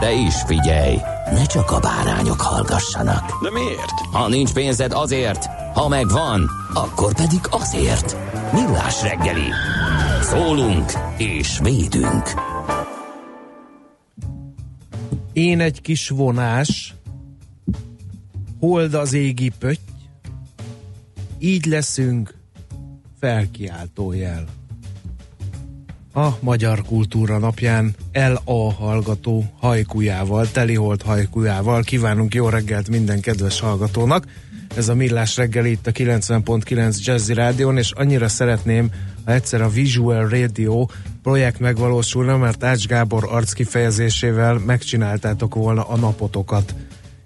De is figyelj, ne csak a bárányok hallgassanak. De miért? Ha nincs pénzed azért, ha megvan, akkor pedig azért. Millás reggeli. Szólunk és védünk. Én egy kis vonás, hold az égi pötty, így leszünk felkiáltó jel. A Magyar Kultúra napján LA hallgató hajkujával, teliholt hajkujával kívánunk jó reggelt minden kedves hallgatónak. Ez a Millás reggel itt a 90.9 Jazzy Rádion, és annyira szeretném, ha egyszer a Visual Radio projekt megvalósulna, mert Ács Gábor arckifejezésével megcsináltátok volna a napotokat.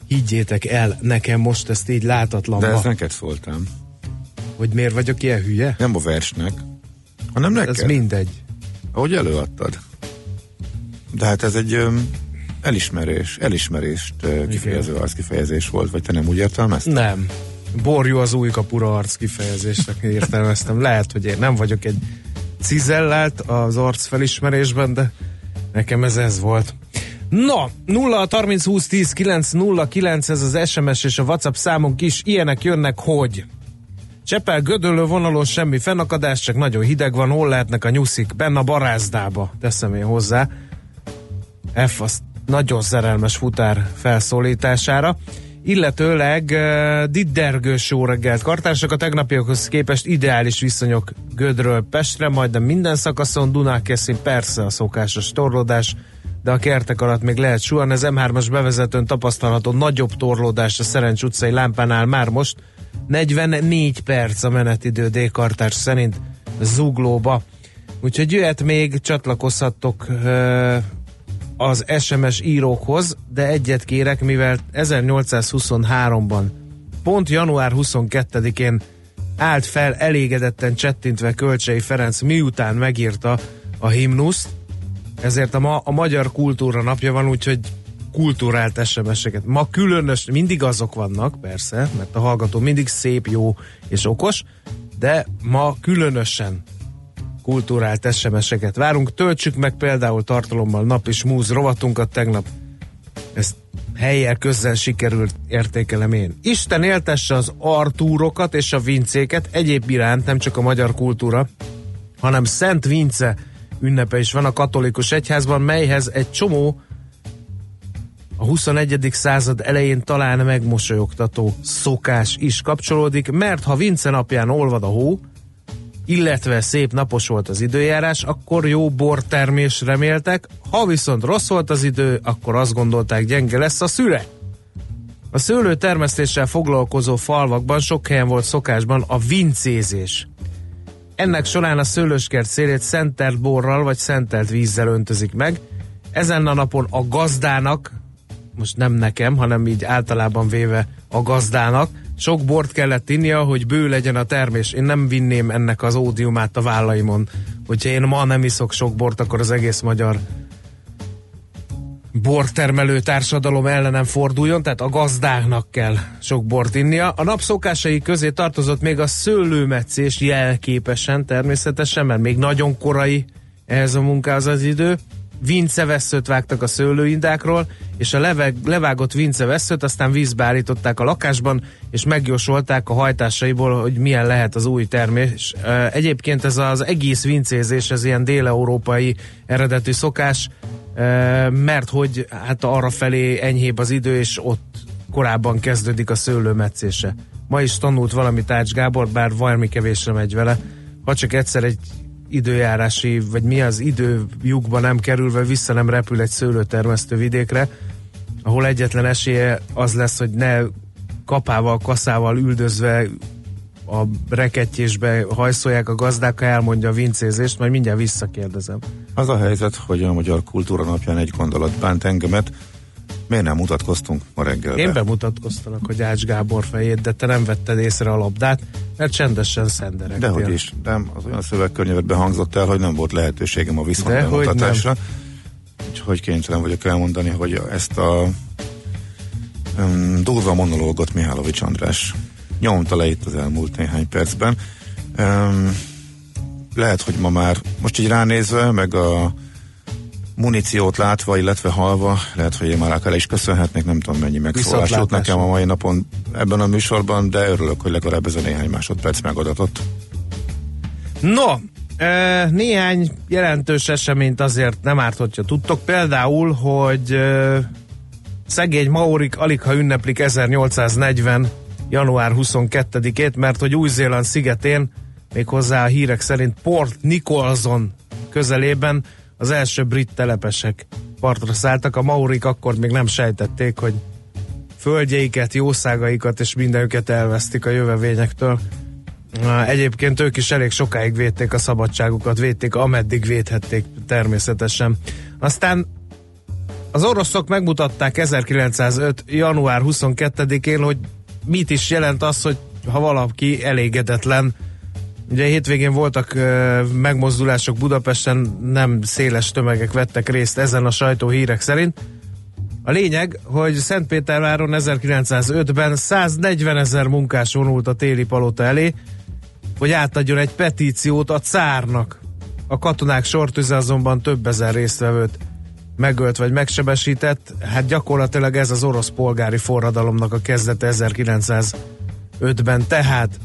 Higgyétek el, nekem most ezt így látatlanba. De ezt neked szóltam. Hogy miért vagyok ilyen hülye? Nem a versnek, hanem neked. Ez mindegy. Ahogy előadtad. De hát ez egy öm, elismerés, elismerést ö, kifejező arckifejezés volt, vagy te nem úgy értelmezted? Nem. Borjú az új kapura arc kifejezésnek értelmeztem. Lehet, hogy én nem vagyok egy cizellált az arc felismerésben, de nekem ez ez volt. No, 0 30 20 10 9 0 9 ez az SMS és a WhatsApp számunk is. Ilyenek jönnek, hogy Csepel gödöllő vonalon semmi fennakadás, csak nagyon hideg van, hol lehetnek a nyuszik? Benne a barázdába, teszem én hozzá. F az nagyon szerelmes futár felszólítására. Illetőleg uh, diddergős jó reggelt kartársak a tegnapiakhoz képest ideális viszonyok Gödről Pestre, majdnem minden szakaszon, Dunákeszin persze a szokásos torlódás, de a kertek alatt még lehet suhan. Ez M3-as bevezetőn tapasztalható nagyobb torlódás a Szerencs utcai lámpánál már most, 44 perc a menetidő D-kartás szerint zuglóba. Úgyhogy jöhet még, csatlakozhattok az SMS írókhoz, de egyet kérek, mivel 1823-ban, pont január 22-én állt fel elégedetten csettintve Kölcsei Ferenc, miután megírta a himnuszt, ezért a, ma, a Magyar Kultúra napja van, úgyhogy kulturált SMS-eket. Ma különös, mindig azok vannak, persze, mert a hallgató mindig szép, jó és okos, de ma különösen kulturált SMS-eket várunk. Töltsük meg például tartalommal nap és múz rovatunkat tegnap. Ezt helyel közzel sikerült értékelem én. Isten éltesse az Artúrokat és a Vincéket, egyéb iránt nem csak a magyar kultúra, hanem Szent Vince ünnepe is van a katolikus egyházban, melyhez egy csomó a 21. század elején talán megmosolyogtató szokás is kapcsolódik, mert ha Vince napján olvad a hó, illetve szép napos volt az időjárás, akkor jó bortermés reméltek, ha viszont rossz volt az idő, akkor azt gondolták gyenge lesz a szüle. A szőlő termesztéssel foglalkozó falvakban sok helyen volt szokásban a vincézés. Ennek során a szőlőskert szélét szentelt borral vagy szentelt vízzel öntözik meg. Ezen a napon a gazdának, most nem nekem, hanem így általában véve a gazdának, sok bort kellett innia, hogy bő legyen a termés. Én nem vinném ennek az ódiumát a vállaimon. Hogyha én ma nem iszok sok bort, akkor az egész magyar bortermelő társadalom ellenem forduljon, tehát a gazdáknak kell sok bort innia. A napszokásai közé tartozott még a szőlőmetszés jelképesen természetesen, mert még nagyon korai ehhez a munkához az idő vinceveszőt vágtak a szőlőindákról, és a leveg, levágott vinceveszőt aztán vízbe állították a lakásban, és megjósolták a hajtásaiból, hogy milyen lehet az új termés. Egyébként ez az egész vincézés, ez ilyen déleurópai eredetű szokás, mert hogy hát arra felé enyhébb az idő, és ott korábban kezdődik a szőlőmetszése. Ma is tanult valamit Ács Gábor, bár valami kevésre megy vele. Ha csak egyszer egy időjárási, vagy mi az időjukba nem kerülve vissza nem repül egy szőlőtermesztő vidékre, ahol egyetlen esélye az lesz, hogy ne kapával, kaszával üldözve a rekettyésbe hajszolják a gazdák, ha elmondja a vincézést, majd mindjárt visszakérdezem. Az a helyzet, hogy a Magyar Kultúra napján egy gondolat bánt engemet, miért nem mutatkoztunk ma reggel? Én bemutatkoztalak, hogy Ács Gábor fejét, de te nem vetted észre a labdát, mert csendesen szenderektél. Dehogy is, nem, az olyan szövegkörnyezetben hangzott el, hogy nem volt lehetőségem a viszontbemutatásra. Úgyhogy kénytelen vagyok elmondani, hogy ezt a um, durva monológot Mihálovics András nyomta le itt az elmúlt néhány percben. Um, lehet, hogy ma már, most így ránézve, meg a muníciót látva, illetve halva, lehet, hogy én már akár is köszönhetnék, nem tudom mennyi megszólást nekem a mai napon ebben a műsorban, de örülök, hogy legalább ez a néhány másodperc megadatott. No, e, néhány jelentős eseményt azért nem árt, hogyha tudtok. Például, hogy e, szegény Maurik alig ha ünneplik 1840 január 22-ét, mert hogy Új-Zéland szigetén, méghozzá a hírek szerint Port Nicholson közelében az első brit telepesek partra szálltak. A maurik akkor még nem sejtették, hogy földjeiket, jószágaikat és mindenüket elvesztik a jövevényektől. Egyébként ők is elég sokáig védték a szabadságukat, védték, ameddig védhették természetesen. Aztán az oroszok megmutatták 1905. január 22-én, hogy mit is jelent az, hogy ha valaki elégedetlen Ugye hétvégén voltak megmozdulások Budapesten, nem széles tömegek vettek részt ezen a sajtóhírek szerint. A lényeg, hogy Szentpéterváron 1905-ben 140 ezer munkás vonult a téli palota elé, hogy átadjon egy petíciót a cárnak. A katonák sortüze azonban több ezer résztvevőt megölt vagy megsebesített. Hát gyakorlatilag ez az orosz polgári forradalomnak a kezdete 1905-ben. Tehát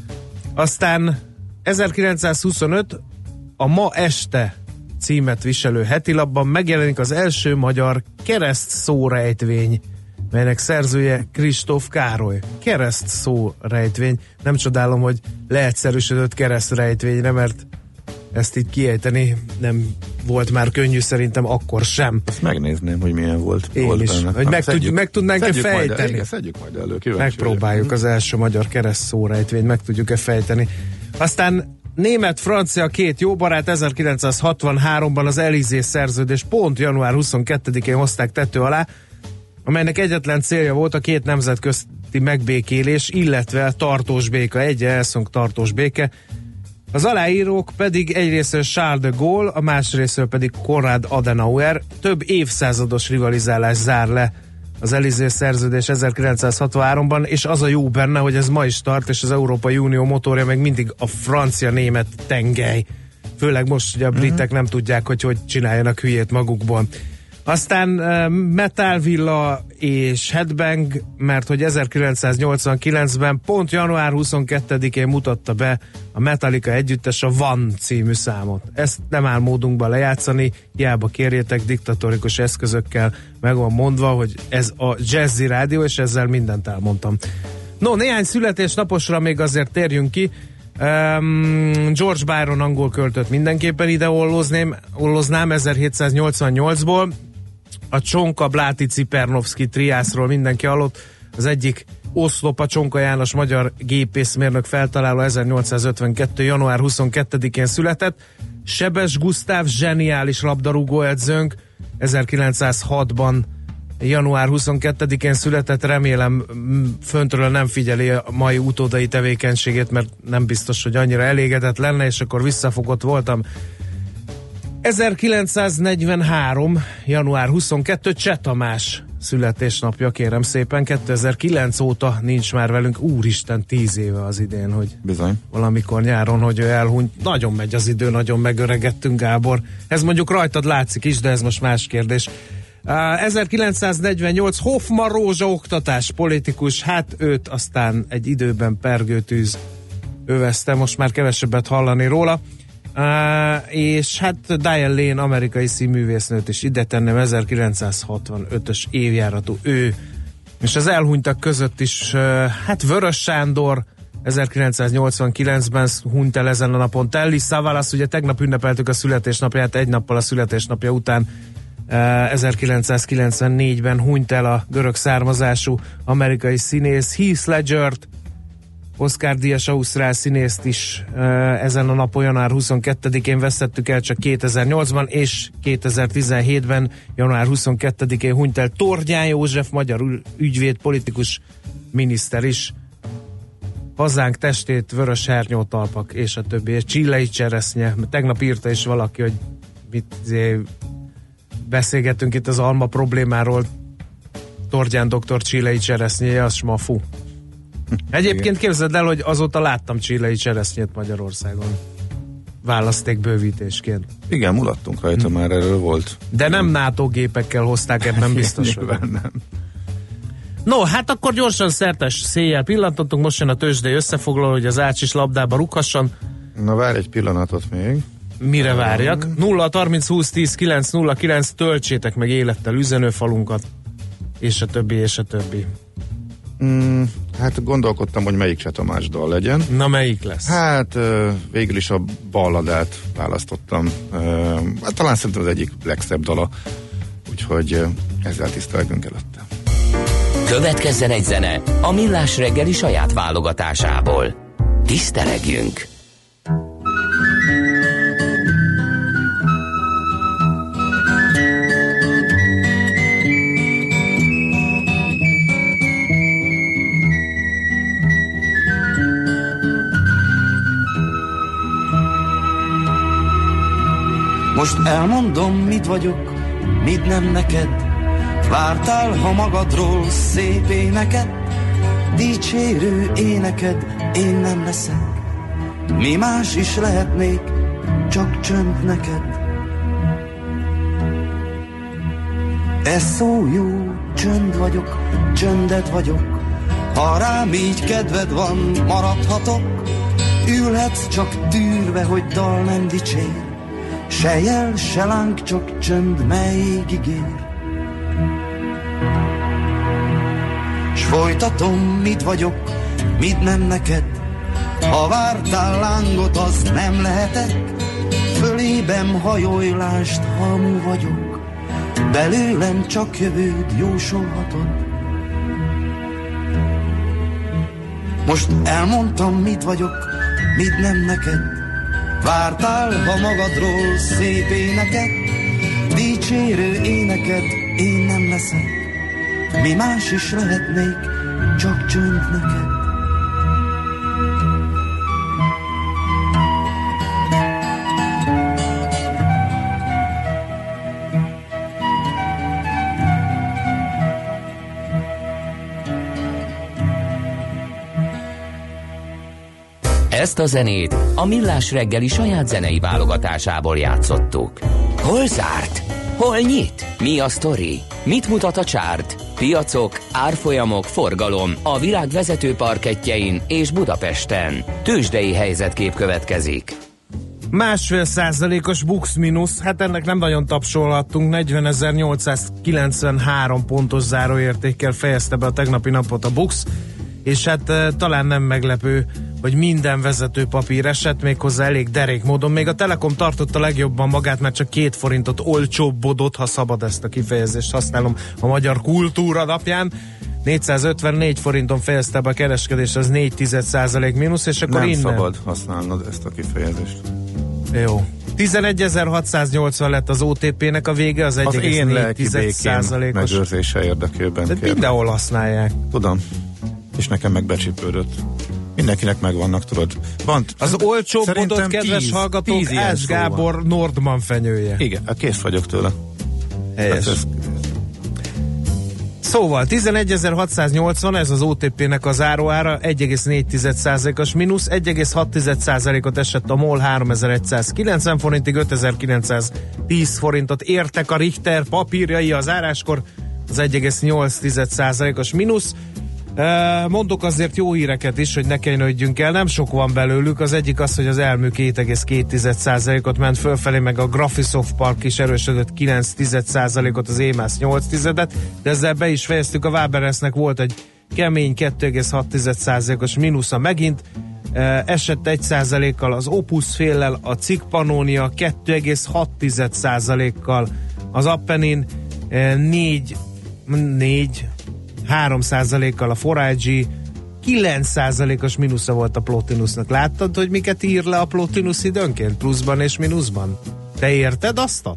aztán 1925 a Ma Este címet viselő hetilapban megjelenik az első magyar kereszt szórejtvény, melynek szerzője Kristóf Károly. Kereszt szórejtvény. Nem csodálom, hogy leegyszerűsödött keresztrejtvényre, mert ezt így kiejteni nem volt már könnyű szerintem akkor sem. Ezt megnézném, hogy milyen volt. Én volt is. Benne. Hogy meg, szedjük, meg tudnánk-e fejteni? Majd, szedjük majd elő. Megpróbáljuk vagyok. az első magyar kereszt szórejtvényt, meg tudjuk-e fejteni. Aztán német-francia két jó barát 1963-ban az Elizé szerződés pont január 22-én hozták tető alá, amelynek egyetlen célja volt a két nemzetközti megbékélés, illetve tartós béka, egy elszonk tartós béke. Az aláírók pedig egyrészt Charles de Gaulle, a másrészt pedig Konrad Adenauer. Több évszázados rivalizálás zár le az Elizé szerződés 1963-ban, és az a jó benne, hogy ez ma is tart, és az Európai Unió motorja meg mindig a francia-német tengely. Főleg most, hogy a britek uh-huh. nem tudják, hogy hogy csináljanak hülyét magukból. Aztán Metal Villa és Headbang, mert hogy 1989-ben pont január 22-én mutatta be a Metallica együttes a Van című számot. Ezt nem áll módunkban lejátszani, hiába kérjétek diktatórikus eszközökkel, meg van mondva, hogy ez a Jazzy Rádió, és ezzel mindent elmondtam. No, néhány születésnaposra még azért térjünk ki. Um, George Byron angol költött mindenképpen ide ollozném, olloznám 1788-ból, a Csonka Bláti Cipernovszki triászról mindenki hallott, az egyik Oszlop a Csonka János magyar gépészmérnök feltaláló 1852. január 22-én született. Sebes Gusztáv zseniális labdarúgó edzőnk 1906-ban január 22-én született, remélem föntről nem figyeli a mai utódai tevékenységét, mert nem biztos, hogy annyira elégedett lenne, és akkor visszafogott voltam 1943. január 22. Cseh Tamás születésnapja, kérem szépen. 2009 óta nincs már velünk. Úristen, tíz éve az idén, hogy Bizony. valamikor nyáron, hogy ő elhunyt. Nagyon megy az idő, nagyon megöregettünk, Gábor. Ez mondjuk rajtad látszik is, de ez most más kérdés. Uh, 1948 Hoffman Rózsa oktatás, politikus, hát őt aztán egy időben pergőtűz övezte, most már kevesebbet hallani róla. Uh, és hát Diane Lane, amerikai színművésznőt is ide tenném, 1965-ös évjáratú ő. És az elhunytak között is, uh, hát Vörös Sándor, 1989-ben hunyt el ezen a napon. Telly Savalas, ugye tegnap ünnepeltük a születésnapját, egy nappal a születésnapja után 1994-ben hunyt el a görög származású amerikai színész Heath Ledger-t, Oscar Díjas Ausztrál színészt is ezen a napon január 22-én veszettük el csak 2008-ban, és 2017-ben január 22-én hunyt el Torgyán József, magyar ügyvéd, politikus miniszter is. Hazánk testét, vörös hernyótalpak, és a többi, és csillei cseresznye. Tegnap írta is valaki, hogy mit izé, beszélgetünk itt az alma problémáról, Torgyán doktor csillei cseresznyéje, az smafu. Egyébként képzeld el, hogy azóta láttam csillei cseresznyét Magyarországon. Választékbővítésként. Igen, mulattunk rajta, már erről volt. De nem NATO gépekkel hozták, ebben biztos. nem. No, hát akkor gyorsan szertes széjjel pillantottunk, most jön a tőzsdei összefoglaló, hogy az ácsis labdába rukhasson. Na várj egy pillanatot még. Mire várjak? 0 30 20 10 9 0 9 töltsétek meg élettel üzenőfalunkat, és a többi, és a többi. Mm, hát gondolkodtam, hogy melyik se Tamás dal legyen. Na melyik lesz? Hát végül is a balladát választottam. Hát talán szerintem az egyik legszebb dala, úgyhogy ezzel tisztelgünk előtte. Következzen egy zene a Millás reggeli saját válogatásából. Tisztelegjünk! Most elmondom, mit vagyok, mit nem neked. Vártál, ha magadról szép éneket, dicsérő éneked, én nem leszek. Mi más is lehetnék, csak csönd neked. Ez szó jó, csönd vagyok, csöndet vagyok. Ha rám így kedved van, maradhatok. Ülhetsz csak tűrve, hogy dal nem dicsér. Se jel, se láng, csak csönd, melyig ígér. S folytatom, mit vagyok, mit nem neked. Ha vártál lángot, az nem lehetek. Fölébem hajóilást, hamu vagyok. Belőlem csak jövőd jósolhatod. Most elmondtam, mit vagyok, mit nem neked. Vártál, ha magadról szép éneket, dicsérő éneket én nem leszek. Mi más is lehetnék, csak csönd neked. Ezt a zenét a Millás reggeli saját zenei válogatásából játszottuk. Hol zárt? Hol nyit? Mi a sztori? Mit mutat a csárt? Piacok, árfolyamok, forgalom a világ vezető parketjein és Budapesten. Tősdei helyzetkép következik. Másfél százalékos bux minusz, hát ennek nem nagyon tapsolhattunk, 40.893 pontos záróértékkel fejezte be a tegnapi napot a bux, és hát e, talán nem meglepő, hogy minden vezető papír esett méghozzá elég derék módon. Még a Telekom tartotta legjobban magát, mert csak két forintot olcsóbbodott, ha szabad ezt a kifejezést használom a magyar kultúra napján. 454 forinton fejezte be a kereskedés, az 4 mínusz, és akkor Nem innen... szabad használnod ezt a kifejezést. Jó. 11.680 lett az OTP-nek a vége, az Az én lelki 1,4 békém százalékos. megőrzése érdekében. De mindenhol használják. Tudom. És nekem meg becsípődött. Mindenkinek megvannak, tudod. Van, Az olcsóbbodott, szerintem kedves tíz- hallgatók, tíz Ács szó van. Gábor Nordman fenyője. Igen, hát kész vagyok tőle. Helyes. Hát ez, Szóval 11.680, ez az OTP-nek az áróára, 1,4%-os mínusz, 1,6%-ot esett a MOL 3190 forintig, 5910 forintot értek a Richter papírjai az áráskor, az 1,8%-os mínusz. Mondok azért jó híreket is, hogy ne kenődjünk el, nem sok van belőlük. Az egyik az, hogy az elmű 2,2%-ot ment fölfelé, meg a Graphisoft Park is erősödött 9%-ot, az EMAS 8 de ezzel be is fejeztük, a Waberesnek volt egy kemény 2,6%-os mínusza megint, esett 1%-kal az Opus féllel, a Cik Pannonia 2,6%-kal, az Appenin. 4, 4 3%-kal a Forage 9%-os mínusza volt a Plotinusnak. Láttad, hogy miket ír le a Plotinus időnként? Pluszban és mínuszban? Te érted azt?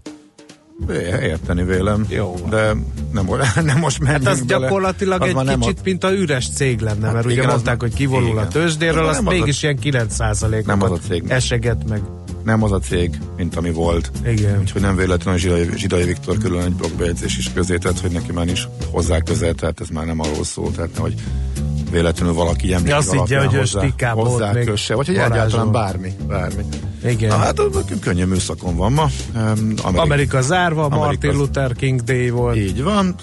Érteni vélem. Jó. De nem, nem most Hát az bele. gyakorlatilag az egy kicsit, a... mint a üres cég lenne, hát mert igen, ugye mondták, hogy kivonul igen. a tőzsdéről, az mégis a... ilyen 9 nem az a cég. eseget meg. Nem az a cég, mint ami volt. Igen. Úgyhogy nem véletlenül Zsidai, Zsidai Viktor külön egy blogbejegyzés is közé tett, hogy neki már is hozzá közel, tehát ez már nem arról szól, tehát hogy véletlenül valaki emlék Azt higgye, hogy hozzá, hozzá kösse, vagy hogy egyáltalán bármi. bármi. Igen. Na, hát könnyű műszakon van ma. Amerika, Amerika zárva, Amerika Martin Luther King Day volt. Így van.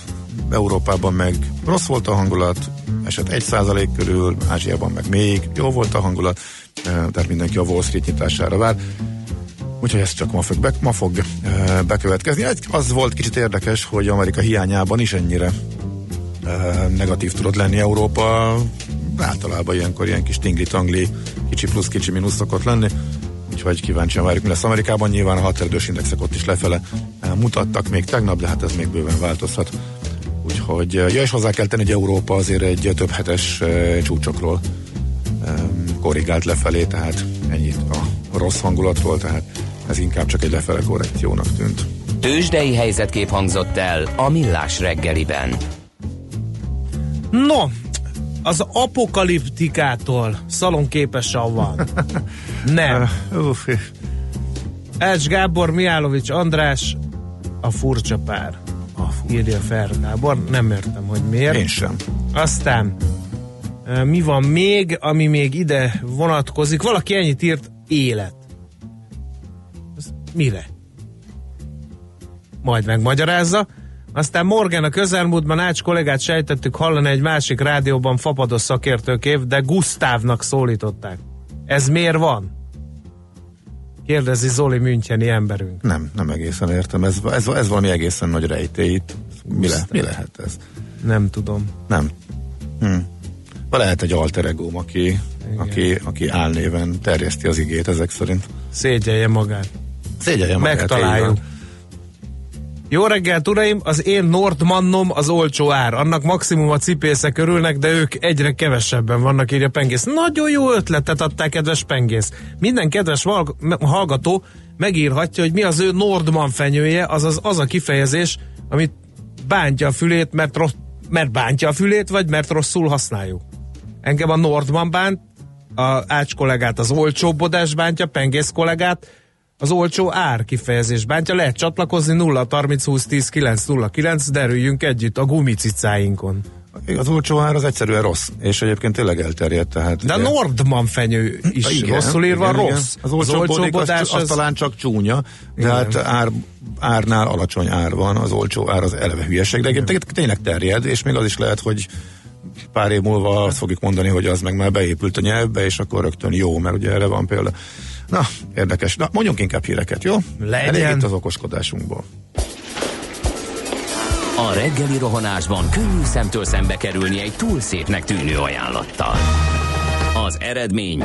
Európában meg rossz volt a hangulat, eset 1% körül, Ázsiában meg még jó volt a hangulat, tehát mindenki a Wall Street nyitására vár. Úgyhogy ez csak ma fog, be, ma fog bekövetkezni. Az volt kicsit érdekes, hogy Amerika hiányában is ennyire negatív tudott lenni Európa. Általában ilyenkor ilyen kis tingli-tangli, kicsi plusz, kicsi mínusz szokott lenni. Úgyhogy kíváncsian várjuk, mi lesz Amerikában. Nyilván a határidős indexek ott is lefele mutattak még tegnap, de hát ez még bőven változhat. Úgyhogy, ja, és hozzá kell tenni, hogy Európa azért egy több hetes csúcsokról korrigált lefelé, tehát ennyit a rossz hangulatról, tehát ez inkább csak egy lefele korrekciónak tűnt. Tőzsdei helyzetkép hangzott el a Millás reggeliben. No, az apokaliptikától szalonképesen van. Nem. Elcs Gábor, Miálovics András, a furcsa pár. A furcsa. Írja fel Gábor, nem értem, hogy miért. Én sem. Aztán mi van még, ami még ide vonatkozik? Valaki ennyit írt, élet. Ez mire? Majd megmagyarázza. Aztán Morgan a közelmúltban Ács kollégát sejtettük hallani egy másik rádióban fapados szakértőkév, de Gusztávnak szólították. Ez miért van? Kérdezi Zoli Müncheni emberünk. Nem, nem egészen értem. Ez, ez, ez valami egészen nagy rejtélyt. Mi, le, mi lehet ez? Nem tudom. Nem. Hm. Lehet egy alter egóm, aki, aki, aki álnéven terjeszti az igét ezek szerint. Szégyelje magát. Szégyelje magát. Megtaláljuk. Jó reggelt, uraim! Az én Nordmannom az olcsó ár. Annak maximum a cipésze körülnek, de ők egyre kevesebben vannak, írja Pengész. Nagyon jó ötletet adták, kedves Pengész. Minden kedves hallgató megírhatja, hogy mi az ő Nordman fenyője, azaz az a kifejezés, amit bántja a fülét, mert, rossz, mert bántja a fülét, vagy mert rosszul használjuk. Engem a Nordman bánt, a Ács kollégát az olcsóbbodás bántja, Pengész kollégát, az olcsó ár kifejezés bántja, lehet csatlakozni 0 30 20 10 9 0 9, derüljünk együtt a gumicicáinkon. Az olcsó ár az egyszerűen rossz, és egyébként tényleg elterjedt. Tehát De a Nordman fenyő is igen, rosszul írva igen, rossz. Igen. Az olcsó, az az, az, talán csak csúnya, de hát ár, árnál alacsony ár van, az olcsó ár az eleve hülyeség, de egyébként tényleg terjed, és még az is lehet, hogy pár év múlva azt fogjuk mondani, hogy az meg már beépült a nyelvbe, és akkor rögtön jó, mert ugye erre van példa. Na, érdekes. Na, mondjunk inkább híreket, jó? Legyen. Elég itt az okoskodásunkból. A reggeli rohanásban könnyű szemtől szembe kerülni egy túl szépnek tűnő ajánlattal. Az eredmény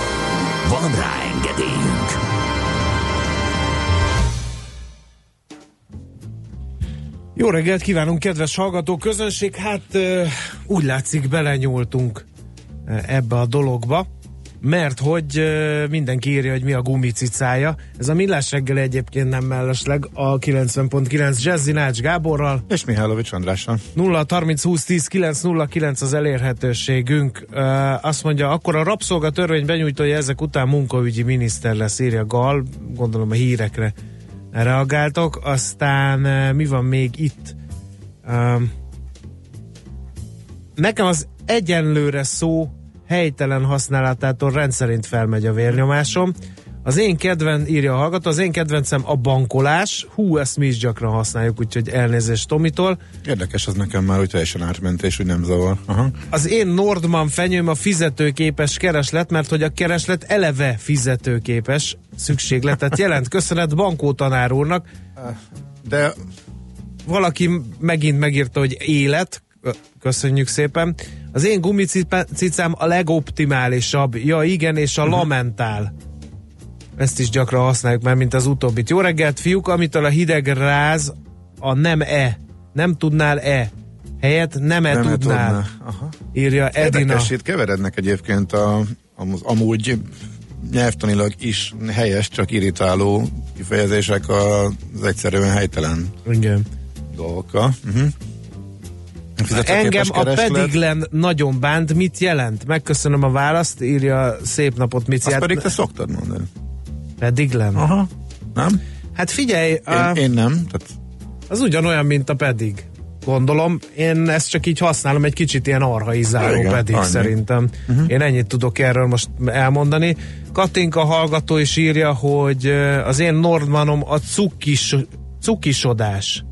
Van rá engedélyünk! Jó reggelt kívánunk, kedves hallgató közönség! Hát úgy látszik, belenyúltunk ebbe a dologba. Mert hogy mindenki írja, hogy mi a gumicicája. Ez a millás reggel egyébként nem mellesleg a 90.9 Jazzy Nács Gáborral. És Mihálovics Andrással. 0 30 20 10 9 0 9 az elérhetőségünk. Azt mondja, akkor a rabszolgatörvény benyújtója ezek után munkaügyi miniszter lesz, írja Gal. Gondolom a hírekre reagáltok. Aztán mi van még itt? Nekem az egyenlőre szó helytelen használatától rendszerint felmegy a vérnyomásom. Az én kedven, írja a hallgató, az én kedvencem a bankolás. Hú, ezt mi is gyakran használjuk, úgyhogy elnézést Tomitól. Érdekes az nekem már, hogy teljesen átment, és hogy nem zavar. Aha. Az én Nordman fenyőm a fizetőképes kereslet, mert hogy a kereslet eleve fizetőképes szükségletet jelent. Köszönet bankó tanár úrnak. De valaki megint megírta, hogy élet, köszönjük szépen. Az én gumicicám a legoptimálisabb. Ja igen, és a uh-huh. lamentál. Ezt is gyakran használjuk már, mint az utóbbit. Jó reggelt, fiúk, amitől a hideg ráz a nem-e. Nem tudnál-e. Helyett nem-e nem tudnál. Tudná. Aha. Írja Edina. Érdekes, itt keverednek egyébként a, a, amúgy nyelvtanilag is helyes, csak irritáló kifejezések az egyszerűen helytelen Igen. dolgokkal. Uh-huh. Engem a pediglen nagyon bánt, mit jelent? Megköszönöm a választ, írja szép napot, mit jelent. pedig te szoktad mondani. Pediglen? Aha. Nem? Hát figyelj. Én, a... én nem. Tehát... Az ugyanolyan, mint a pedig. Gondolom, én ezt csak így használom, egy kicsit ilyen arhaizáló Igen, pedig annyi. szerintem. Uh-huh. Én ennyit tudok erről most elmondani. Katinka hallgató is írja, hogy az én Nordmanom a cukis, cukisodás.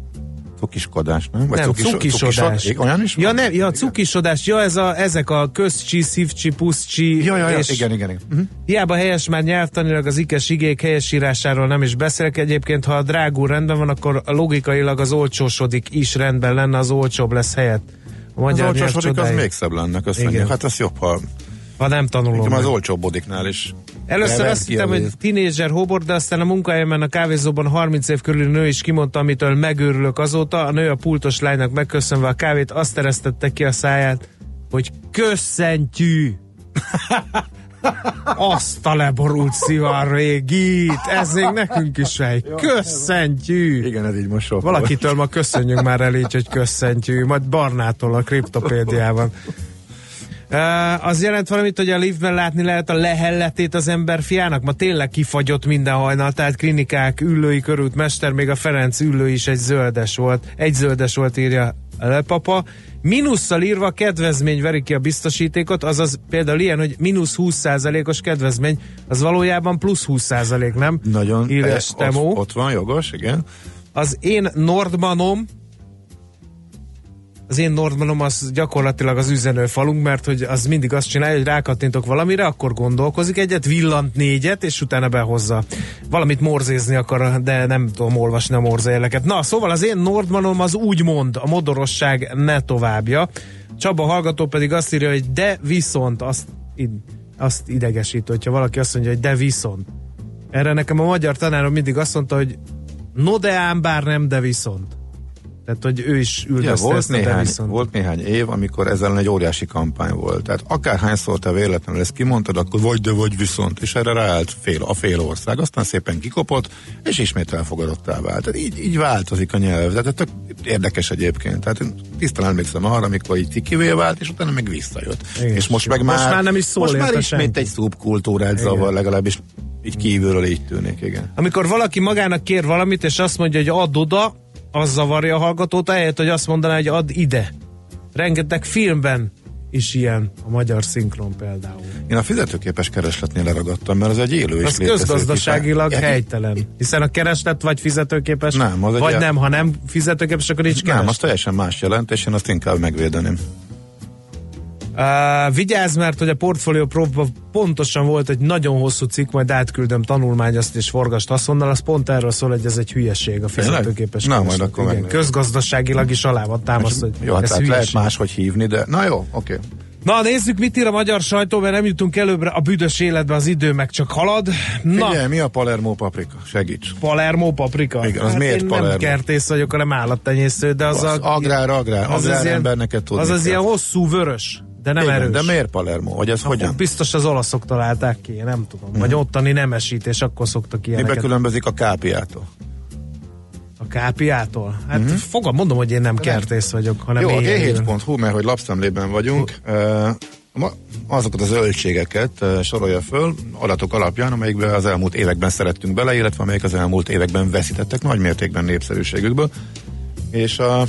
Cukiskodás, nem? Vagy nem, cukis, cukisodás. Cukisod, olyan is van? Ja, nem, ja, cukisodás. Ja, ez a, ezek a közcsi, szívcsi, puszcsi. Ja, ja, ja, és igen, igen. igen. Uh-huh. Hiába helyes már nyelvtanilag az ikes igék helyesírásáról nem is beszélek. Egyébként, ha a drágú rendben van, akkor logikailag az olcsósodik is rendben lenne, az olcsóbb lesz helyett. A magyar az olcsósodik, az még szebb lenne, köszönjük. Hát az jobb, ha ha nem tanulom. Nekem az olcsóbb bodiknál is. Először azt hittem, hogy tinédzser hobor, de aztán a munkahelyemen a kávézóban 30 év körüli nő is kimondta, amitől megőrülök azóta. A nő a pultos lánynak megköszönve a kávét azt eresztette ki a száját, hogy köszentjű. Azt a leborult szivar régit, ez még nekünk is fej. Köszentjű! Igen, ez így most Valakitől ma köszönjük már el így, hogy köszentjű, majd Barnától a kriptopédiában. Az jelent valamit, hogy a liftben látni lehet a lehelletét az ember fiának? Ma tényleg kifagyott minden hajnal, tehát klinikák, ülői körült mester, még a Ferenc ülő is egy zöldes volt. Egy zöldes volt, írja a papa. Minusszal írva kedvezmény veri ki a biztosítékot, azaz például ilyen, hogy mínusz 20%-os kedvezmény, az valójában plusz 20% nem? Nagyon, írja e, ott, ott van, jogos, igen. Az én Nordmanom az én Nordmanom az gyakorlatilag az üzenőfalunk, mert hogy az mindig azt csinálja, hogy rákattintok valamire, akkor gondolkozik egyet, villant négyet, és utána behozza. Valamit morzézni akar, de nem tudom olvasni a morzéleket. Na, szóval az én Nordmanom az úgy mond, a modorosság ne továbbja. Csaba hallgató pedig azt írja, hogy de viszont, azt, azt idegesít, hogyha valaki azt mondja, hogy de viszont. Erre nekem a magyar tanárom mindig azt mondta, hogy no de ám, bár nem, de viszont. Tehát, hogy ő is üldözte ja, volt ezt néhány, viszont... Volt néhány év, amikor ezzel egy óriási kampány volt. Tehát akárhányszor te véletlenül ezt kimondtad, akkor vagy de vagy viszont, és erre ráállt fél, a fél ország. Aztán szépen kikopott, és ismét elfogadottá vált. Tehát így, így változik a nyelv. Tehát tök érdekes egyébként. Tehát én tisztán emlékszem arra, amikor így cikivé vált, és utána meg visszajött. Igen, és most meg most már, már nem is szól most már ismét egy szubkultúrát zavar, legalábbis így kívülről így tűnik, igen. Amikor valaki magának kér valamit, és azt mondja, hogy add oda, az zavarja a hallgatót, ahelyett, hogy azt mondaná, hogy add ide. Rengeteg filmben is ilyen, a magyar szinkron például. Én a fizetőképes keresletnél leragadtam, mert az egy élő az közgazdaságilag hiszen... helytelen. Hiszen a kereslet vagy fizetőképes, nem, az vagy nem, ha nem fizetőképes, akkor nincs kereslet. Nem, az teljesen más jelent, és én azt inkább megvédeném. Uh, vigyázz, mert hogy a Portfolio Pro pontosan volt egy nagyon hosszú cikk, majd átküldöm tanulmány azt és forgast azonnal, az pont erről szól, hogy ez egy hülyeség a fizetőképes. Na, majd akkor igen, Közgazdaságilag is alá van támaszt, hogy Jó, ez tehát lehet máshogy hívni, de na jó, oké. Okay. Na nézzük, mit ír a magyar sajtó, mert nem jutunk előbbre a büdös életbe, az idő meg csak halad. Na. Figyelj, mi a Palermo paprika? Segíts. Palermo paprika? Igen, az hát miért én Palermo? nem kertész vagyok, hanem állattenyésztő, de az, az a... Agrár, agrár, az agrár az embernek Az az ilyen hosszú vörös de nem Igen, erős. De miért Palermo? Vagy ez hogyan? Biztos az olaszok találták ki, én nem tudom. Vagy ottani nemesítés, akkor szoktak Miben ilyeneket. különbözik a kápiától? A kápiától? Hát uh-huh. fogam, mondom, hogy én nem kertész vagyok, hanem Jó, a élő. g7.hu, mert hogy lapszemlében vagyunk, uh, ma azokat a zöldségeket uh, sorolja föl adatok alapján, amelyikben az elmúlt években szerettünk bele, illetve amelyek az elmúlt években veszítettek nagy mértékben népszerűségükből. És a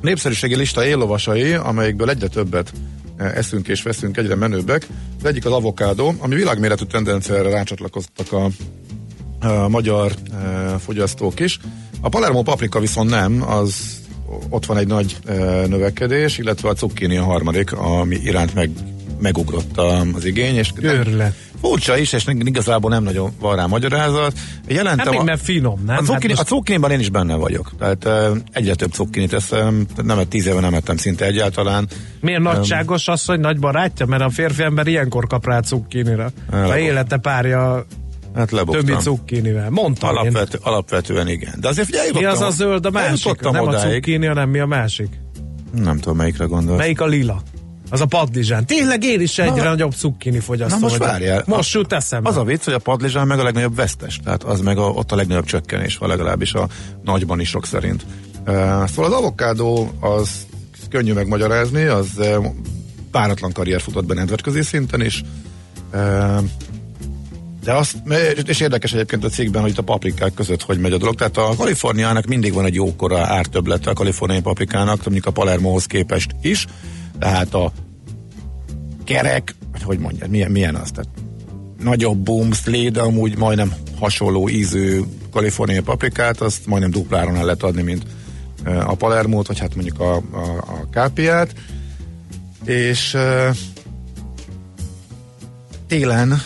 népszerűségi lista éllovasai, amelyikből egyre többet uh, eszünk és veszünk, egyre menőbbek. Az egyik az avokádó, ami világméretű tendenciára rácsatlakoztak a a magyar e, fogyasztók is. A Palermo paprika viszont nem, az ott van egy nagy e, növekedés, illetve a cukkini a harmadik, ami iránt meg, megugrott a, az igény. És Őrület. Furcsa is, és igazából nem nagyon van rá magyarázat. Jelentem Hát még a, mert finom, nem? a, cukkini, hát a cukkiniban én is benne vagyok. Tehát e, egyre több cukkinit eszem, nem, tíz éve nem ettem szinte egyáltalán. Miért nagyságos az, hogy nagy barátja? Mert a férfi ember ilyenkor kap rá cukkinira. A élete párja Hát lebuktam. többi cukkinivel. Mondtam én. Alapvető, alapvetően igen. De azért figyelj, Mi az a zöld, a másik? Nem a odáig. cukkini, hanem mi a másik? Nem tudom, melyikre gondolsz. Melyik a lila? Az a padlizsán. Tényleg én is egyre nagyobb cukkini fogyasztó Na most várjál. Most jut eszembe. Az a vicc, hogy a padlizsán meg a legnagyobb vesztes, tehát az meg a, ott a legnagyobb csökkenés van legalábbis a nagyban is sok szerint. Uh, szóval az avokádó az könnyű megmagyarázni, az uh, páratlan karrier futott be nemzetközi szinten is. Uh, de azt, és érdekes egyébként a cikkben, hogy itt a paprikák között hogy megy a dolog. Tehát a Kaliforniának mindig van egy jókora ártöblete a kaliforniai paprikának, mondjuk a Palermohoz képest is. Tehát a kerek, hogy mondjad, milyen, milyen az? Tehát nagyobb boomsli, de amúgy majdnem hasonló ízű kaliforniai paprikát, azt majdnem dupláron el lehet adni, mint a Palermót, vagy hát mondjuk a, a, a kápiát. És ö, télen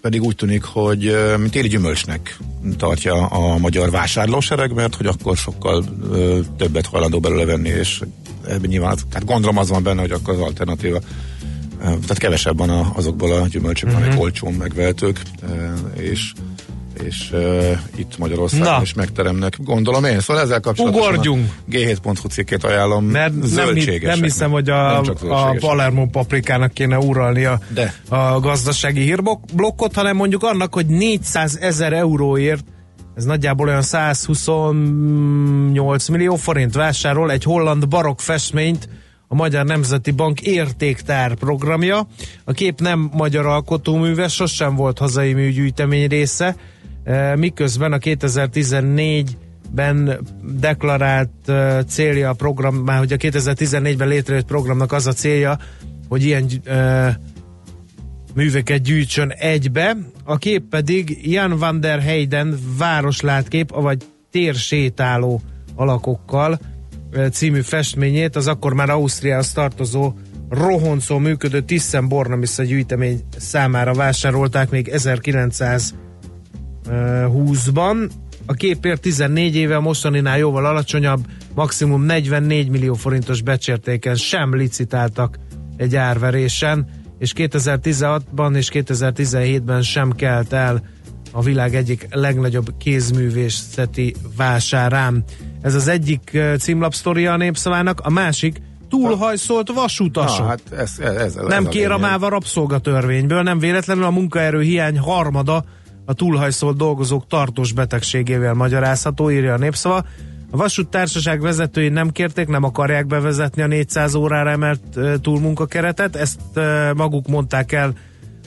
pedig úgy tűnik, hogy mint téli gyümölcsnek tartja a magyar vásárlósereg, mert hogy akkor sokkal ö, többet hajlandó belőle venni, és ebben nyilván, tehát gondolom az van benne, hogy akkor az alternatíva Ö, tehát kevesebb van a, azokból a gyümölcsökből, Mhm. amik olcsón megvehetők, ö, és és uh, itt Magyarországon Na. is megteremnek, gondolom én. Szóval ezzel kapcsolatban Ugorjunk. a G7.hu cikkét ajánlom. Mert nem, Zöldségesek. nem hiszem, hogy a, Nem a. Palermo paprikának kéne uralni a, De. a gazdasági hírblokkot, hanem mondjuk annak, hogy 400 ezer euróért ez nagyjából olyan 128 millió forint vásárol egy holland barokk festményt a Magyar Nemzeti Bank értéktár programja. A kép nem magyar alkotóműve, sosem volt hazai műgyűjtemény része, e, miközben a 2014 ben deklarált uh, célja a program, már hogy a 2014-ben létrejött programnak az a célja, hogy ilyen uh, műveket gyűjtsön egybe. A kép pedig Jan van der Heyden városlátkép, vagy térsétáló alakokkal című festményét, az akkor már Ausztriához tartozó rohoncó működő Thyssen Bornemisza gyűjtemény számára vásárolták még 1920-ban. A képért 14 éve mostaninál jóval alacsonyabb, maximum 44 millió forintos becsértéken sem licitáltak egy árverésen, és 2016-ban és 2017-ben sem kelt el a világ egyik legnagyobb kézművészeti vásárán. Ez az egyik címlapsztoria a népszavának, a másik túlhajszolt vasutasok. Na, hát ez, ez, ez, ez Nem a kér a máva rabszolgatörvényből, nem véletlenül a munkaerő hiány harmada a túlhajszolt dolgozók tartós betegségével magyarázható, írja a népszava. A vasúttársaság vezetői nem kérték, nem akarják bevezetni a 400 órára emelt túlmunkakeretet, ezt maguk mondták el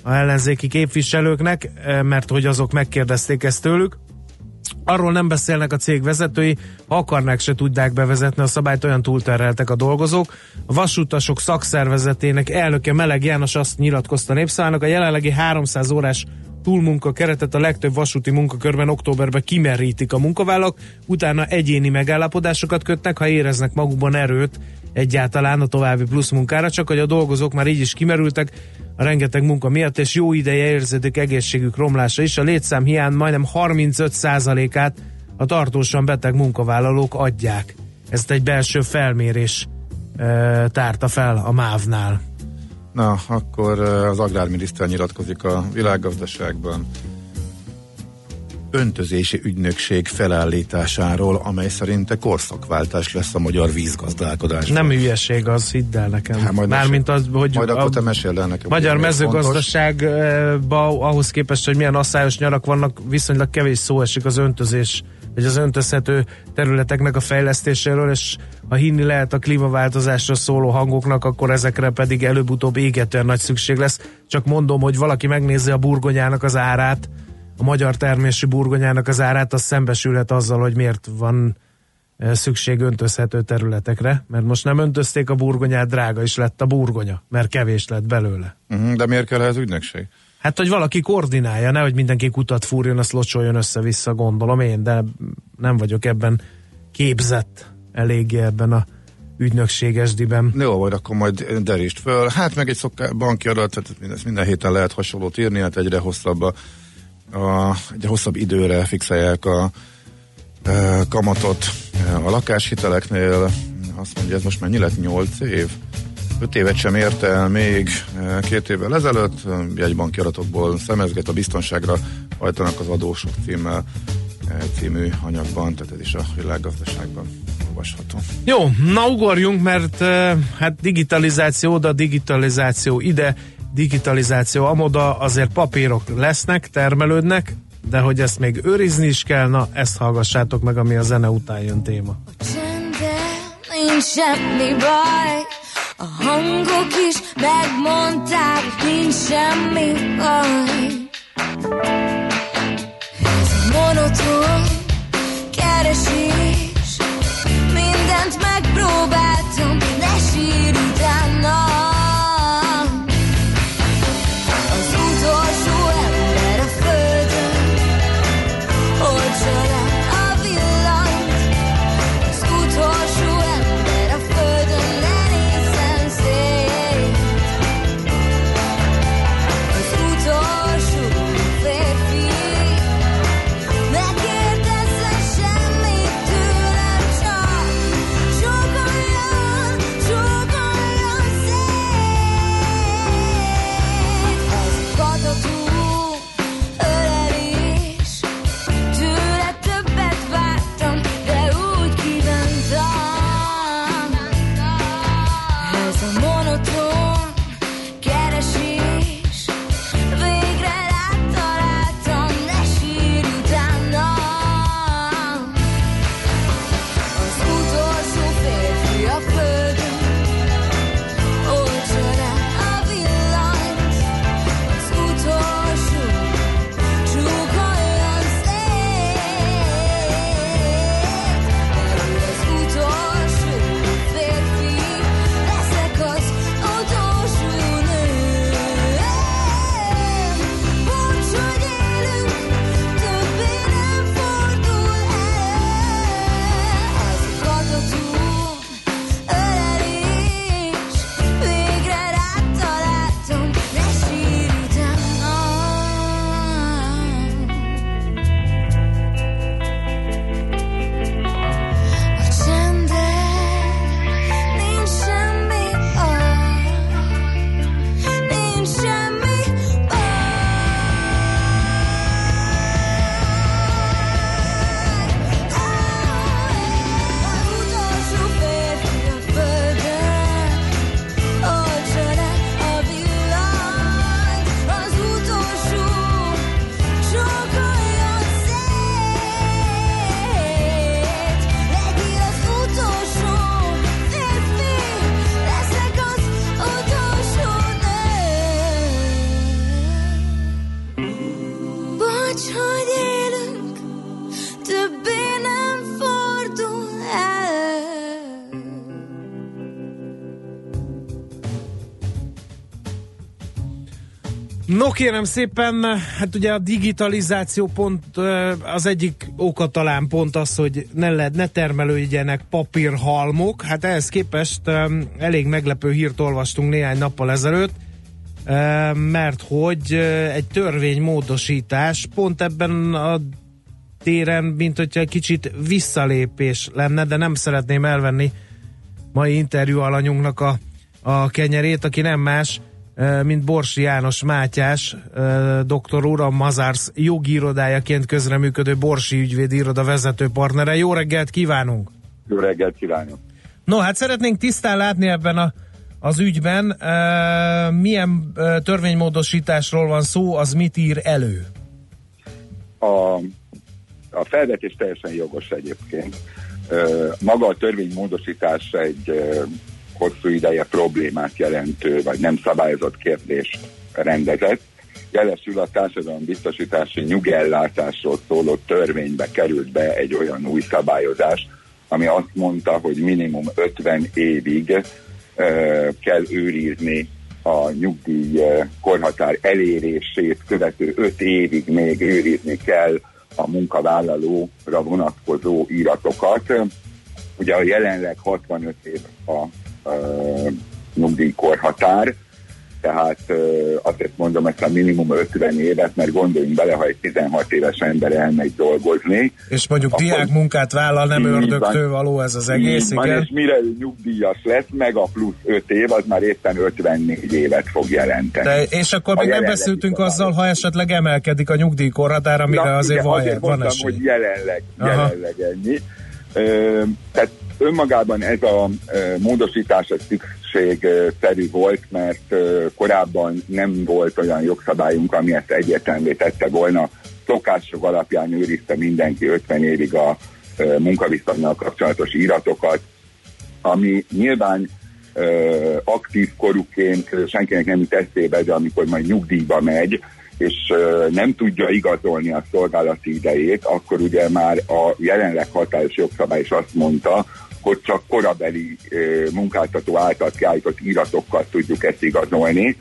a ellenzéki képviselőknek, mert hogy azok megkérdezték ezt tőlük. Arról nem beszélnek a cég vezetői, ha akarnák se tudják bevezetni a szabályt, olyan túlterheltek a dolgozók. A vasutasok szakszervezetének elnöke Meleg János azt nyilatkozta népszállnak, a jelenlegi 300 órás túlmunka keretet a legtöbb vasúti munkakörben októberben kimerítik a munkavállalók, utána egyéni megállapodásokat kötnek, ha éreznek magukban erőt egyáltalán a további plusz munkára, csak hogy a dolgozók már így is kimerültek a rengeteg munka miatt, és jó ideje érződik egészségük romlása is. A létszám hiány majdnem 35%-át a tartósan beteg munkavállalók adják. Ezt egy belső felmérés e, tárta fel a MÁV-nál. Na, akkor az agrárminiszter nyilatkozik a világgazdaságban. öntözési ügynökség felállításáról, amely szerinte korszakváltás lesz a magyar vízgazdálkodás. Nem hülyeség az, hidd el nekem. Hát majd Mármint az, hogy majd a akkor te mesél el nekem. Magyar mezőgazdaságban ahhoz képest, hogy milyen asszályos nyarak vannak, viszonylag kevés szó esik az öntözés vagy az öntözhető területeknek a fejlesztéséről, és ha hinni lehet a klímaváltozásra szóló hangoknak, akkor ezekre pedig előbb-utóbb égetően nagy szükség lesz. Csak mondom, hogy valaki megnézi a burgonyának az árát, a magyar termésű burgonyának az árát, az szembesülhet azzal, hogy miért van eh, szükség öntözhető területekre, mert most nem öntözték a burgonyát, drága is lett a burgonya, mert kevés lett belőle. Uh-huh, de miért kell ez ügynökség? Hát, hogy valaki koordinálja, nehogy mindenki kutat fúrjon, azt locsoljon össze-vissza, gondolom én, de nem vagyok ebben képzett eléggé ebben a ügynökségesdiben. Jó, vagy akkor majd derítsd föl. Hát meg egy szoká, banki adat, tehát ezt minden héten lehet hasonlót írni, hát egyre hosszabb a, a egyre hosszabb időre fixálják a, a e, kamatot a lakáshiteleknél. Azt mondja, ez most mennyi lett? 8 év? 5 évet sem érte el még e, két évvel ezelőtt, jegybanki adatokból szemezget a biztonságra hajtanak az adósok címmel e, című anyagban, tehát ez is a világgazdaságban olvasható. Jó, na ugorjunk, mert e, hát digitalizáció oda, digitalizáció ide, digitalizáció amoda, azért papírok lesznek, termelődnek, de hogy ezt még őrizni is kell, na ezt hallgassátok meg, ami a zene után jön téma. Nincs semmi baj, a hangok is megmondták, nincs semmi baj. Ez monoton keresés, mindent megpróbáltam, ne sírj No kérem szépen, hát ugye a digitalizáció pont az egyik oka talán pont az, hogy ne, lehet, ne termelődjenek papírhalmok. Hát ehhez képest elég meglepő hírt olvastunk néhány nappal ezelőtt, mert hogy egy törvénymódosítás pont ebben a téren, mint hogyha egy kicsit visszalépés lenne, de nem szeretném elvenni mai interjú alanyunknak a, a kenyerét, aki nem más, mint Borsi János Mátyás, doktor úr, a Mazars jogi irodájaként közreműködő Borsi ügyvéd iroda vezető partnere. Jó reggelt kívánunk! Jó reggelt kívánok! No, hát szeretnénk tisztán látni ebben a, az ügyben, milyen törvénymódosításról van szó, az mit ír elő? A, a felvetés teljesen jogos egyébként. Maga a törvénymódosítás egy hosszú ideje problémát jelentő, vagy nem szabályozott kérdés rendezett. Jelesül a társadalom biztosítási nyugellátásról szóló törvénybe került be egy olyan új szabályozás, ami azt mondta, hogy minimum 50 évig uh, kell őrizni a nyugdíj korhatár elérését követő 5 évig még őrizni kell a munkavállalóra vonatkozó íratokat. Ugye a jelenleg 65 év a nyugdíjkorhatár, tehát azért mondom ezt a minimum 50 évet, mert gondoljunk bele, ha egy 16 éves ember elmegy dolgozni. És mondjuk akkor diák munkát vállal, nem ördögtől való ez az egész, van, igen? és mire ő nyugdíjas lesz, meg a plusz 5 év, az már éppen 54 évet fog jelenteni. De, és akkor még nem beszéltünk azzal, ha esetleg emelkedik a nyugdíjkorhatár, amire Na, azért igen, van, azért van mondtam, esély. hogy jelenleg, jelenleg ennyi. Ö, tehát önmagában ez a e, módosítás ez szükségszerű volt, mert e, korábban nem volt olyan jogszabályunk, ami ezt egyértelművé tette volna. Szokások alapján őrizte mindenki 50 évig a e, munkaviszonynal kapcsolatos íratokat, ami nyilván aktív korúként senkinek nem jut eszébe, de amikor majd nyugdíjba megy, és nem tudja igazolni a szolgálati idejét, akkor ugye már a jelenleg hatályos jogszabály is azt mondta, hogy csak korabeli munkáltató által kiállított iratokkal tudjuk ezt igazolni,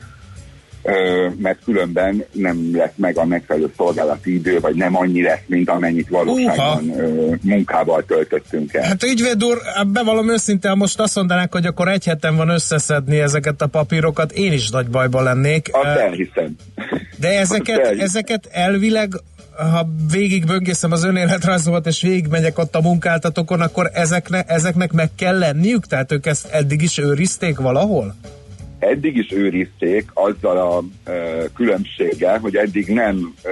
mert különben nem lesz meg a megfelelő szolgálati idő, vagy nem annyi lesz, mint amennyit valóságban Uha. munkával töltöttünk el. Hát ügyvéd úr, bevallom őszintén, most azt mondanák, hogy akkor egy heten van összeszedni ezeket a papírokat, én is nagy bajba lennék. Azt elhiszem. De ezeket, ezeket elvileg ha végig böngészem az önéletrajzomat, és végig megyek ott a munkáltatókon, akkor ezekne, ezeknek meg kell lenniük? Tehát ők ezt eddig is őrizték valahol? Eddig is őrizték azzal a ö, különbséggel, hogy eddig nem ö,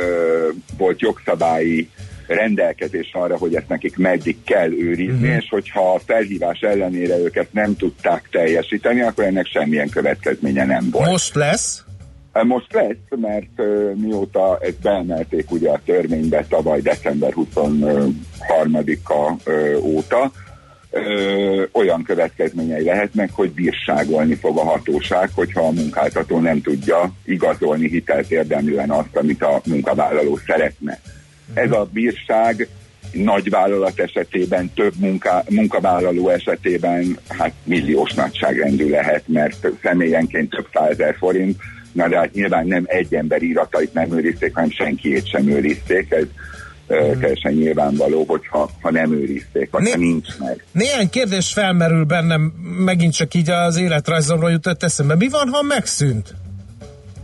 volt jogszabályi rendelkezés arra, hogy ezt nekik meddig kell őrizni, uh-huh. és hogyha a felhívás ellenére őket nem tudták teljesíteni, akkor ennek semmilyen következménye nem volt. Most lesz? Most lesz, mert mióta ezt beemelték ugye a törvénybe tavaly december 23-a uh, óta, uh, olyan következményei lehetnek, hogy bírságolni fog a hatóság, hogyha a munkáltató nem tudja igazolni hitelt érdemlően azt, amit a munkavállaló szeretne. Ez a bírság nagy vállalat esetében, több munka, munkavállaló esetében hát milliós nagyságrendű lehet, mert személyenként több százezer forint, Na de hát nyilván nem egy ember iratait nem őrizték, hanem senkiét sem őrizték, ez hmm. teljesen nyilvánvaló, hogyha ha nem őrizték, vagy né- ha nincs meg. Néhány kérdés felmerül bennem, megint csak így az életrajzomról jutott eszembe. Mi van, ha megszűnt?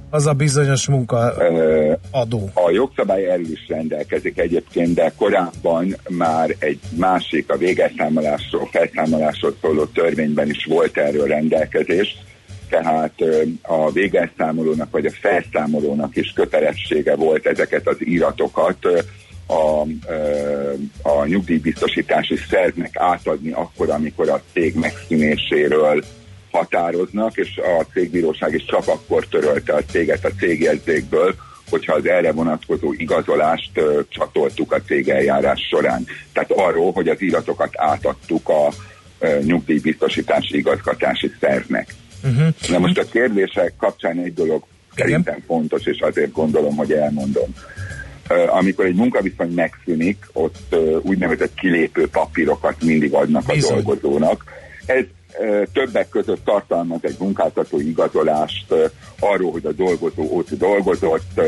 az a bizonyos munkaadó. A jogszabály erről is rendelkezik egyébként, de korábban már egy másik, a végelszámolásról, felszámolásról szóló törvényben is volt erről rendelkezés, tehát a végelszámolónak vagy a felszámolónak is kötelessége volt ezeket az íratokat a, a nyugdíjbiztosítási szervnek átadni akkor, amikor a cég megszűnéséről határoznak, és a cégbíróság is csak akkor törölte a céget a cégjegyzékből, hogyha az erre vonatkozó igazolást uh, csatoltuk a cégeljárás során. Tehát arról, hogy az iratokat átadtuk a uh, nyugdíjbiztosítási igazgatási szervnek. Uh-huh. Na most a kérdések kapcsán egy dolog szerintem fontos, és azért gondolom, hogy elmondom. Amikor egy munkaviszony megszűnik, ott úgynevezett kilépő papírokat mindig adnak Bizony. a dolgozónak. Ez többek között tartalmaz egy munkáltató igazolást arról, hogy a dolgozó ott dolgozott.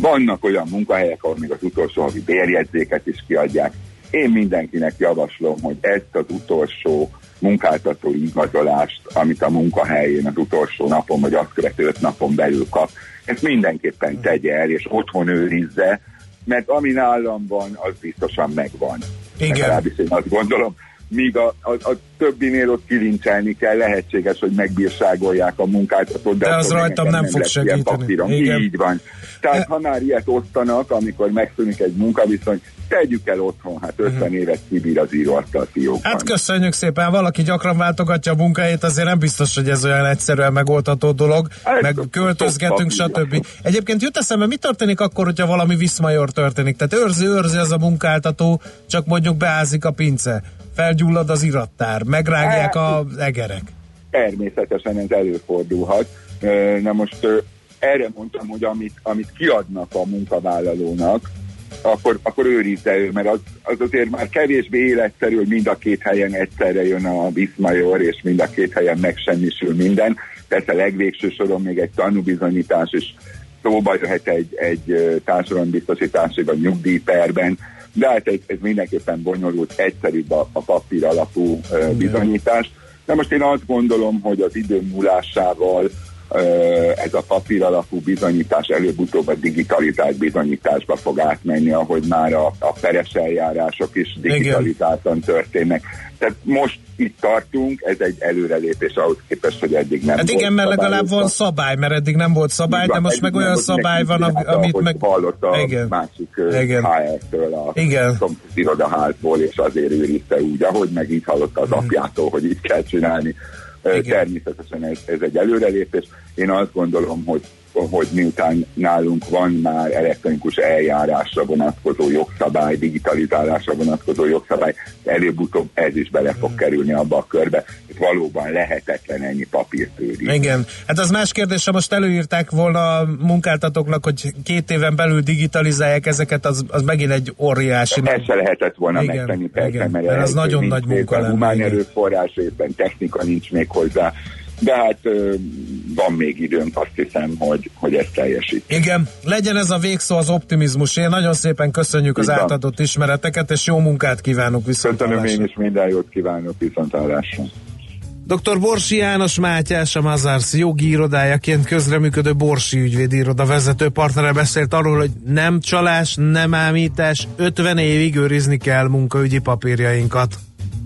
Vannak olyan munkahelyek, ahol még az utolsó havi bérjegyzéket is kiadják. Én mindenkinek javaslom, hogy ezt az utolsó munkáltatói igazolást, amit a munkahelyén az utolsó napon, vagy azt követő öt napon belül kap. Ezt mindenképpen tegye el, és otthon őrizze, mert ami nálam van, az biztosan megvan. Igen. Legalábbis én azt gondolom, míg a, a, a többinél ott kilincselni kell, lehetséges, hogy megbírságolják a munkáltatót. De, de az rajtam nem, nem fog segíteni. Igen. Így van. Tehát ha már ilyet osztanak, amikor megszűnik egy munkaviszony, tegyük el otthon, hát 50 uh-huh. évet kibír az íróasztal fiókban. Hát köszönjük szépen, valaki gyakran váltogatja a munkáját, azért nem biztos, hogy ez olyan egyszerűen megoldható dolog, hát, meg költözgetünk, stb. Egyébként jut eszembe, mi történik akkor, hogyha valami viszmajor történik? Tehát őrzi, őrzi ez a munkáltató, csak mondjuk beázik a pince, felgyullad az irattár, megrágják hát, az egerek. Természetesen ez előfordulhat. Na most erre mondtam, hogy amit, amit kiadnak a munkavállalónak, akkor, akkor őrizze ő, mert az, az azért már kevésbé életszerű, hogy mind a két helyen egyszerre jön a Viszmajor, és mind a két helyen megsemmisül minden. Persze legvégső soron még egy tanúbizonyítás is szóba jöhet egy, egy társadalombiztosítási vagy nyugdíjperben, de hát ez, ez mindenképpen bonyolult, egyszerűbb a, a papír alapú bizonyítás. De most én azt gondolom, hogy az idő múlásával ez a papír alapú bizonyítás előbb-utóbb a digitalizált bizonyításba fog átmenni, ahogy már a, a peres eljárások is digitalizáltan történnek. Tehát most itt tartunk, ez egy előrelépés ahhoz képest, hogy eddig nem Hát igen, mert legalább van szabály, mert eddig nem volt szabály, van, de most meg olyan szabály van, hát, amit meg... hallott a igen. másik HR-től, a igen. irodaházból, és azért őrizte úgy, ahogy meg így hallotta az hmm. apjától, hogy így kell csinálni. Igen. Természetesen ez, ez egy előrelépés. Én azt gondolom, hogy hogy miután nálunk van már elektronikus eljárásra vonatkozó jogszabály, digitalizálásra vonatkozó jogszabály, előbb-utóbb ez is bele fog mm. kerülni abba a körbe, hogy valóban lehetetlen ennyi papírt őrizni. Igen, hát az más kérdés, ha most előírták volna a munkáltatóknak, hogy két éven belül digitalizálják ezeket, az, az megint egy óriási. Ez se lehetett volna igen, megtenni, persze, igen, mert, mert az nagyon nagy munka lenne. Humán erőforrás részben, technika nincs még hozzá, de hát van még időnk, azt hiszem, hogy, hogy ezt teljesít. Igen, legyen ez a végszó az optimizmus. Én nagyon szépen köszönjük az átadott ismereteket, és jó munkát kívánok viszont. Köszönöm én is, minden jót kívánok viszontlátásra. Dr. Borsi János Mátyás, a Mazars jogi irodájaként közreműködő Borsi ügyvédi iroda vezető partnere beszélt arról, hogy nem csalás, nem ámítás, 50 évig őrizni kell munkaügyi papírjainkat.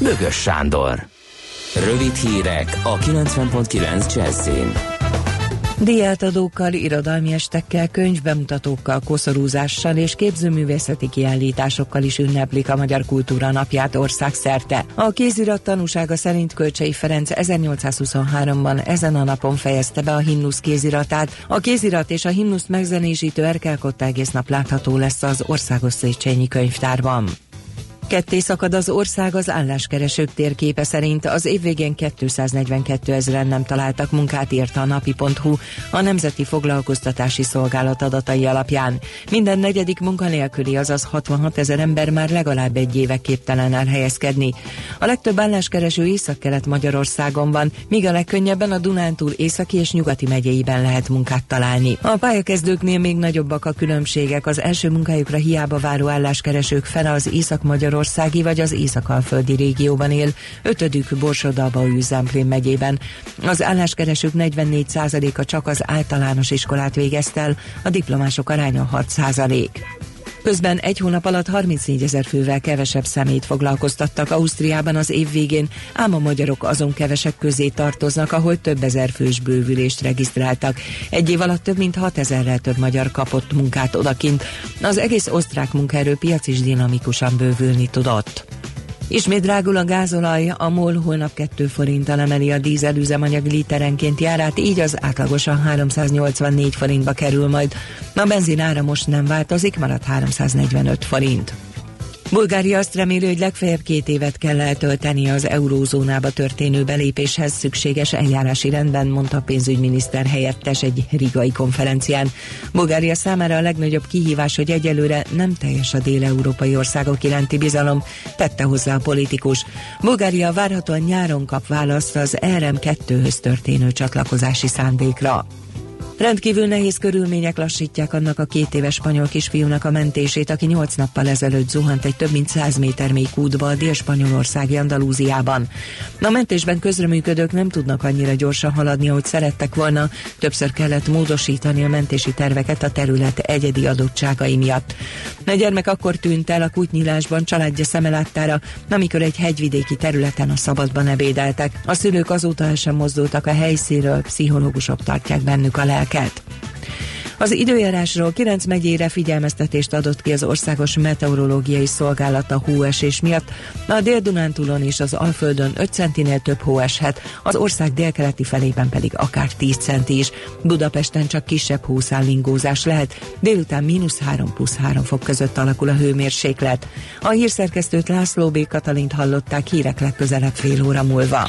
Bögös Sándor. Rövid hírek a 90.9 Jazzin. Diátadókkal, irodalmi estekkel, könyvbemutatókkal, koszorúzással és képzőművészeti kiállításokkal is ünneplik a Magyar Kultúra Napját országszerte. A kézirat tanúsága szerint Kölcsei Ferenc 1823-ban ezen a napon fejezte be a himnusz kéziratát. A kézirat és a himnusz megzenésítő erkelkotta egész nap látható lesz az Országos Széchenyi Könyvtárban. Ketté szakad az ország az álláskeresők térképe szerint. Az év végén 242 ezeren nem találtak munkát, írta a napi.hu a Nemzeti Foglalkoztatási Szolgálat adatai alapján. Minden negyedik munkanélküli, azaz 66 ezer ember már legalább egy éve képtelen elhelyezkedni. A legtöbb álláskereső észak-kelet Magyarországon van, míg a legkönnyebben a Dunántúl északi és nyugati megyeiben lehet munkát találni. A pályakezdőknél még nagyobbak a különbségek. Az első munkájukra hiába váró álláskeresők fele az észak-magyar magyarországi vagy az észak-alföldi régióban él, ötödük Borsodalba Üzemplén megyében. Az álláskeresők 44%-a csak az általános iskolát végezte el, a diplomások aránya 6%. Közben egy hónap alatt 34 ezer fővel kevesebb szemét foglalkoztattak Ausztriában az év végén, ám a magyarok azon kevesek közé tartoznak, ahol több ezer fős bővülést regisztráltak. Egy év alatt több mint 6 ezerrel több magyar kapott munkát odakint. Az egész osztrák munkaerőpiac is dinamikusan bővülni tudott. Ismét drágul a gázolaj, a MOL holnap 2 forinttal emeli a dízel üzemanyag literenként járát, így az átlagosan 384 forintba kerül majd. A benzin ára most nem változik, maradt 345 forint. Bulgária azt reméli, hogy legfeljebb két évet kell eltölteni az eurózónába történő belépéshez szükséges eljárási rendben, mondta a pénzügyminiszter helyettes egy rigai konferencián. Bulgária számára a legnagyobb kihívás, hogy egyelőre nem teljes a dél-európai országok iránti bizalom, tette hozzá a politikus. Bulgária várhatóan nyáron kap választ az RM2-höz történő csatlakozási szándékra. Rendkívül nehéz körülmények lassítják annak a két éves spanyol kisfiúnak a mentését, aki nyolc nappal ezelőtt zuhant egy több mint 100 méter mély kútba a dél-spanyolországi Andalúziában. A mentésben közreműködők nem tudnak annyira gyorsan haladni, ahogy szerettek volna, többször kellett módosítani a mentési terveket a terület egyedi adottságai miatt. A gyermek akkor tűnt el a kútnyilásban családja szemelátára, amikor egy hegyvidéki területen a szabadban ebédeltek. A szülők azóta sem mozdultak a helyszínről, pszichológusok tartják bennük a lelket. Az időjárásról 9 megyére figyelmeztetést adott ki az Országos Meteorológiai Szolgálat a hóesés miatt. A Dél-Dunántúlon és az Alföldön 5 centinél több hó eshet, az ország délkeleti felében pedig akár 10 centi is. Budapesten csak kisebb hószállingózás lehet, délután mínusz 3 plusz 3 fok között alakul a hőmérséklet. A hírszerkesztőt László B. Katalint hallották hírek legközelebb fél óra múlva.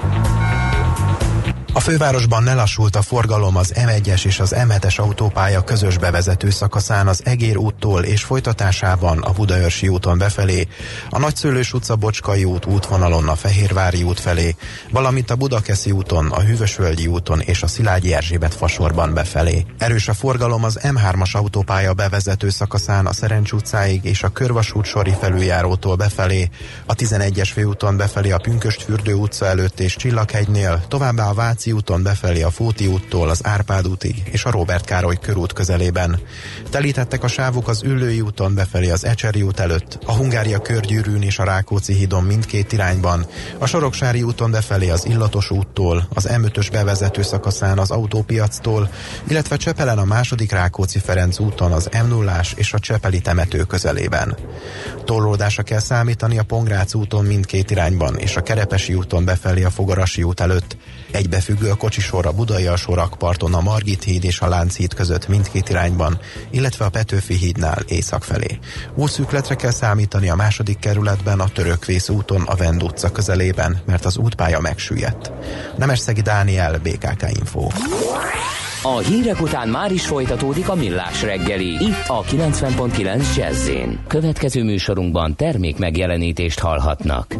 a fővárosban nelassult a forgalom az M1-es és az M7-es autópálya közös bevezető szakaszán az Egér úttól és folytatásában a Budaörsi úton befelé, a Nagyszőlős utca Bocskai út útvonalon a Fehérvári út felé, valamint a Budakeszi úton, a Hűvösvölgyi úton és a Szilágyi Erzsébet fasorban befelé. Erős a forgalom az M3-as autópálya bevezető szakaszán a Szerencs utcáig és a Körvasút sori felüljárótól befelé, a 11-es főúton befelé a Pünköstfürdő utca előtt és Csillaghegynél, továbbá a Vác Váci úton befelé a Fóti úttól az Árpád útig és a Robert Károly körút közelében. Telítettek a sávok az Üllői úton befelé az Ecseri út előtt, a Hungária körgyűrűn és a Rákóczi hídon mindkét irányban, a Soroksári úton befelé az Illatos úttól, az M5-ös bevezető szakaszán az autópiactól, illetve Csepelen a második Rákóczi Ferenc úton az m 0 és a Csepeli temető közelében. Torlódásra kell számítani a Pongrác úton mindkét irányban és a Kerepesi úton befelé a Fogarasi út előtt. Egybefüggő a kocsisor a Budai alsórakparton a Margit híd és a Lánchíd között mindkét irányban, illetve a Petőfi hídnál észak felé. Útszűkletre kell számítani a második kerületben a Törökvész úton a Vend utca közelében, mert az útpálya megsüllyedt. Nemesszegi Dániel, BKK Info. A hírek után már is folytatódik a millás reggeli. Itt a 90.9 jazz Következő műsorunkban termék megjelenítést hallhatnak.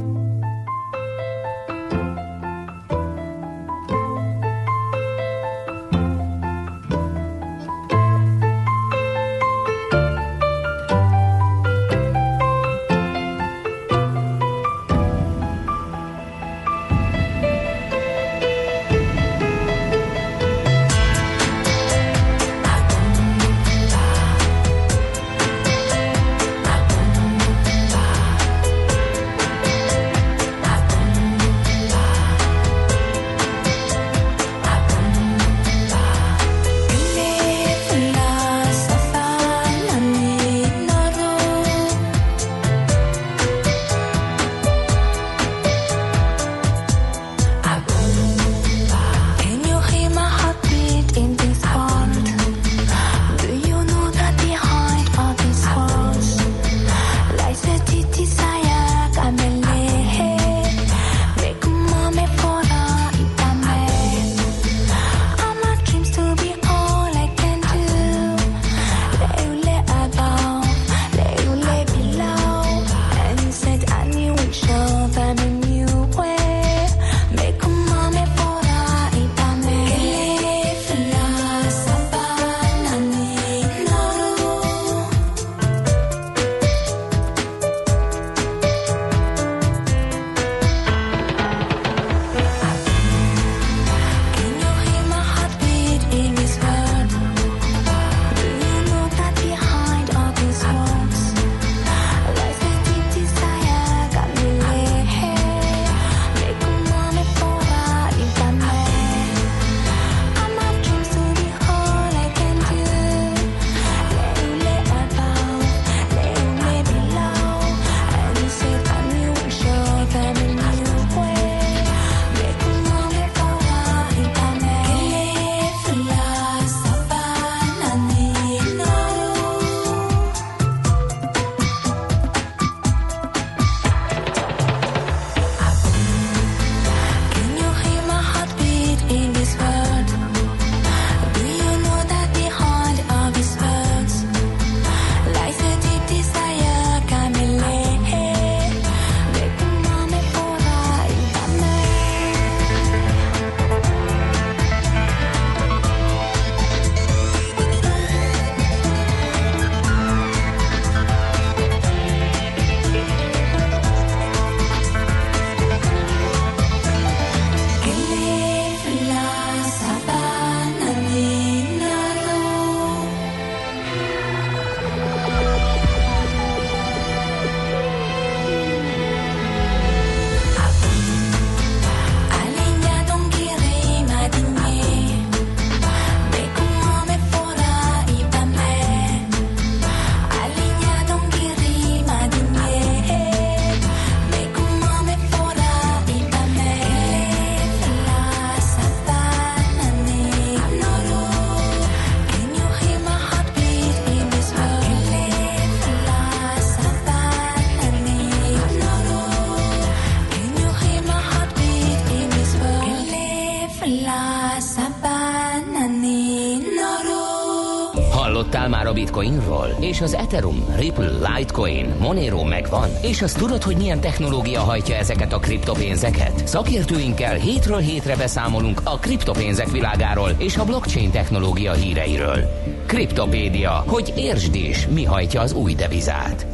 Ethereum, Ripple, Litecoin, Monero megvan? És azt tudod, hogy milyen technológia hajtja ezeket a kriptopénzeket? Szakértőinkkel hétről hétre beszámolunk a kriptopénzek világáról és a blockchain technológia híreiről. Kriptopédia, hogy értsd is, mi hajtja az új devizát.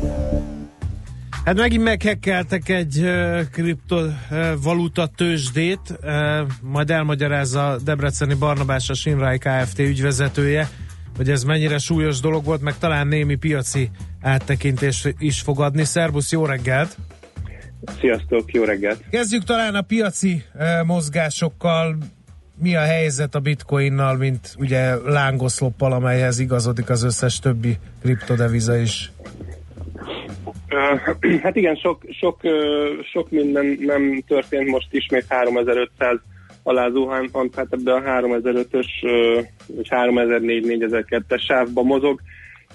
Hát megint meghekkeltek egy kriptovaluta uh, tőzsdét, majd elmagyarázza Debreceni Barnabás a Sinrai Kft. ügyvezetője, hogy ez mennyire súlyos dolog volt, meg talán némi piaci áttekintés is fog adni. Szerbusz, jó reggelt! Sziasztok, jó reggelt! Kezdjük talán a piaci mozgásokkal. Mi a helyzet a bitcoinnal, mint ugye lángoszloppal, amelyhez igazodik az összes többi kriptodeviza is? Hát igen, sok, sok, sok minden nem történt, most ismét 3500 alá zuhant, hát ebbe a 3005-ös vagy 3004-4002-es sávba mozog.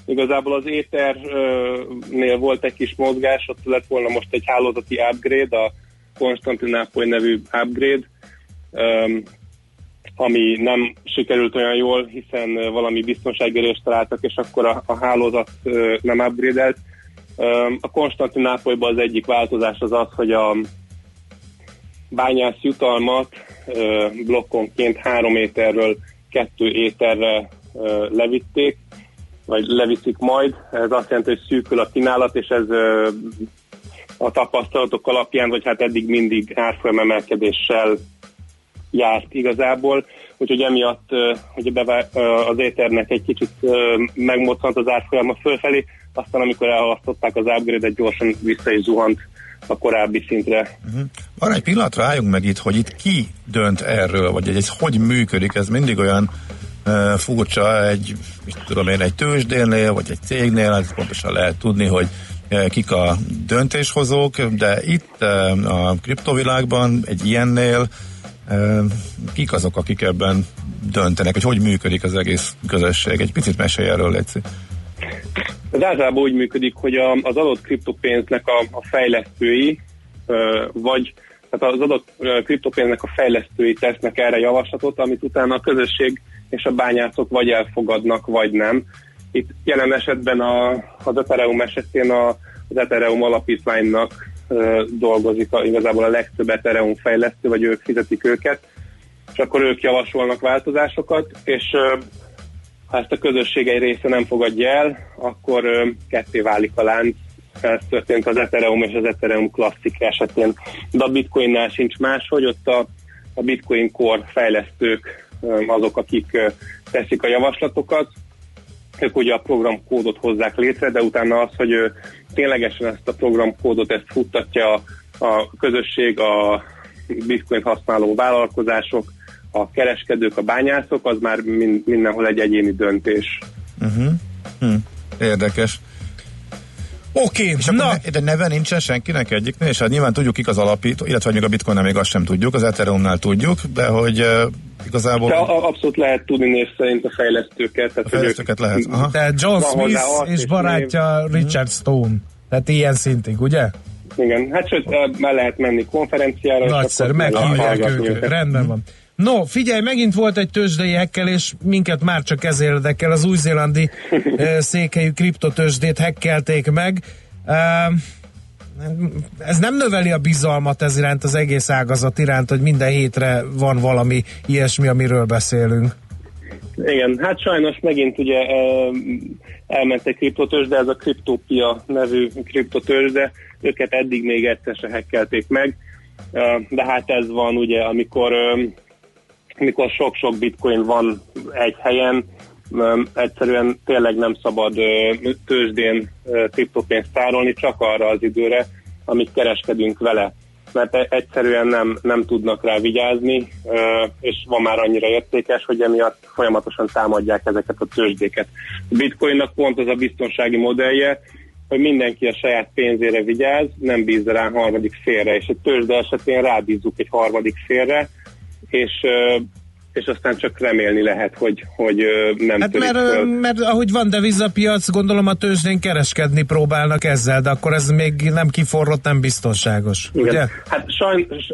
Igazából az éternél volt egy kis mozgás, ott lett volna most egy hálózati upgrade, a Konstantinápoly nevű upgrade, ami nem sikerült olyan jól, hiszen valami biztonságérést találtak, és akkor a, a hálózat nem upgrade-elt a Konstantinápolyban az egyik változás az az, hogy a bányász jutalmat blokkonként három éterről kettő éterre levitték, vagy leviszik majd. Ez azt jelenti, hogy szűkül a kínálat, és ez a tapasztalatok alapján, vagy hát eddig mindig árfolyam emelkedéssel járt igazából, úgyhogy emiatt hogy az éternek egy kicsit megmoccant az árfolyama fölfelé, aztán amikor elhalasztották az upgrade-et, gyorsan vissza is zuhant a korábbi szintre. Uh-huh. Van egy pillanatra álljunk meg itt, hogy itt ki dönt erről, vagy ez hogy működik, ez mindig olyan uh, furcsa egy, mit tudom én, egy tőzsdénél, vagy egy cégnél, ez pontosan lehet tudni, hogy uh, kik a döntéshozók, de itt uh, a kriptovilágban egy ilyennél kik azok, akik ebben döntenek, hogy hogy működik az egész közösség. Egy picit mesélj erről, Léci. Ez általában úgy működik, hogy a, az adott kriptopénznek a, a fejlesztői, vagy tehát az adott kriptopénznek a fejlesztői tesznek erre javaslatot, amit utána a közösség és a bányászok vagy elfogadnak, vagy nem. Itt jelen esetben a, az Ethereum esetén a, az Ethereum alapítványnak dolgozik a, igazából a legtöbb Ethereum fejlesztő, vagy ők fizetik őket, és akkor ők javasolnak változásokat, és ha ezt a közösség egy része nem fogadja el, akkor ketté válik a lánc. Ez történt az Ethereum és az Ethereum klasszik esetén. De a Bitcoinnál sincs más, hogy ott a, a Bitcoin Core fejlesztők azok, akik teszik a javaslatokat, ők ugye a programkódot hozzák létre, de utána az, hogy ténylegesen ezt a programkódot ezt futtatja a, a közösség, a Bitcoin használó vállalkozások, a kereskedők, a bányászok, az már min, mindenhol egy egyéni döntés. Uh-huh. Hm. Érdekes. Oké, okay, na. Ne, de neve nincsen senkinek egyiknél, és hát nyilván tudjuk kik az alapító, illetve még a bitcoin még azt sem tudjuk, az Ethereumnál tudjuk, de hogy uh, igazából... De abszolút lehet tudni név szerint a fejlesztőket. Tehát, a fejlesztőket ők, lehet, aha. Tehát John Smith és, és barátja név. Richard Stone. Tehát ilyen szintig, ugye? Igen, hát sőt, már lehet menni konferenciára. Nagyszerű, meghívják őket. Rendben van. No, figyelj, megint volt egy tőzsdei hekkelés, minket már csak ez érdekel, az új-zélandi székhelyű kriptotőzsdét hekkelték meg. Ez nem növeli a bizalmat ez iránt, az egész ágazat iránt, hogy minden hétre van valami ilyesmi, amiről beszélünk. Igen, hát sajnos megint ugye elment egy kriptotőzsde, ez a Kriptopia nevű kriptotőzsde, őket eddig még egyszer se hekkelték meg, de hát ez van ugye, amikor mikor sok-sok bitcoin van egy helyen, egyszerűen tényleg nem szabad tőzsdén kriptopénzt tárolni, csak arra az időre, amit kereskedünk vele. Mert e- egyszerűen nem, nem tudnak rá vigyázni, és van már annyira értékes, hogy emiatt folyamatosan támadják ezeket a tőzsdéket. A bitcoinnak pont az a biztonsági modellje, hogy mindenki a saját pénzére vigyáz, nem bíz rá harmadik félre, és a tőzsde esetén rábízzuk egy harmadik félre, és és aztán csak remélni lehet, hogy, hogy nem hát mert, föl. mert ahogy van devizapiac, gondolom a tőzsdén kereskedni próbálnak ezzel, de akkor ez még nem kiforrott, nem biztonságos, Igen. ugye? Hát sajnos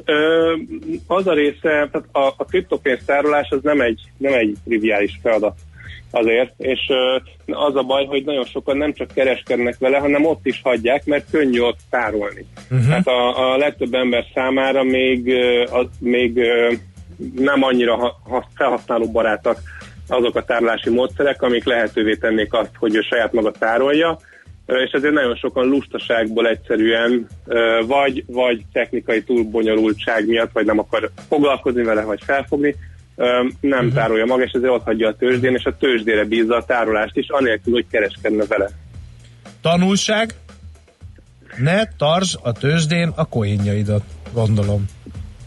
az a része, tehát a, a kriptopénztárolás az nem egy, nem egy triviális feladat. azért, és az a baj, hogy nagyon sokan nem csak kereskednek vele, hanem ott is hagyják, mert könnyű ott tárolni. Uh-huh. Tehát a, a legtöbb ember számára még, az, még nem annyira ha, felhasználó barátak azok a tárolási módszerek, amik lehetővé tennék azt, hogy ő saját maga tárolja, és ezért nagyon sokan lustaságból egyszerűen, vagy, vagy technikai túlbonyolultság miatt, vagy nem akar foglalkozni vele, vagy felfogni, nem uh-huh. tárolja maga, és ezért ott hagyja a tőzsdén, és a tőzsdére bízza a tárolást is, anélkül, hogy kereskedne vele. Tanulság? Ne tartsd a tőzsdén a koinjaidat, gondolom.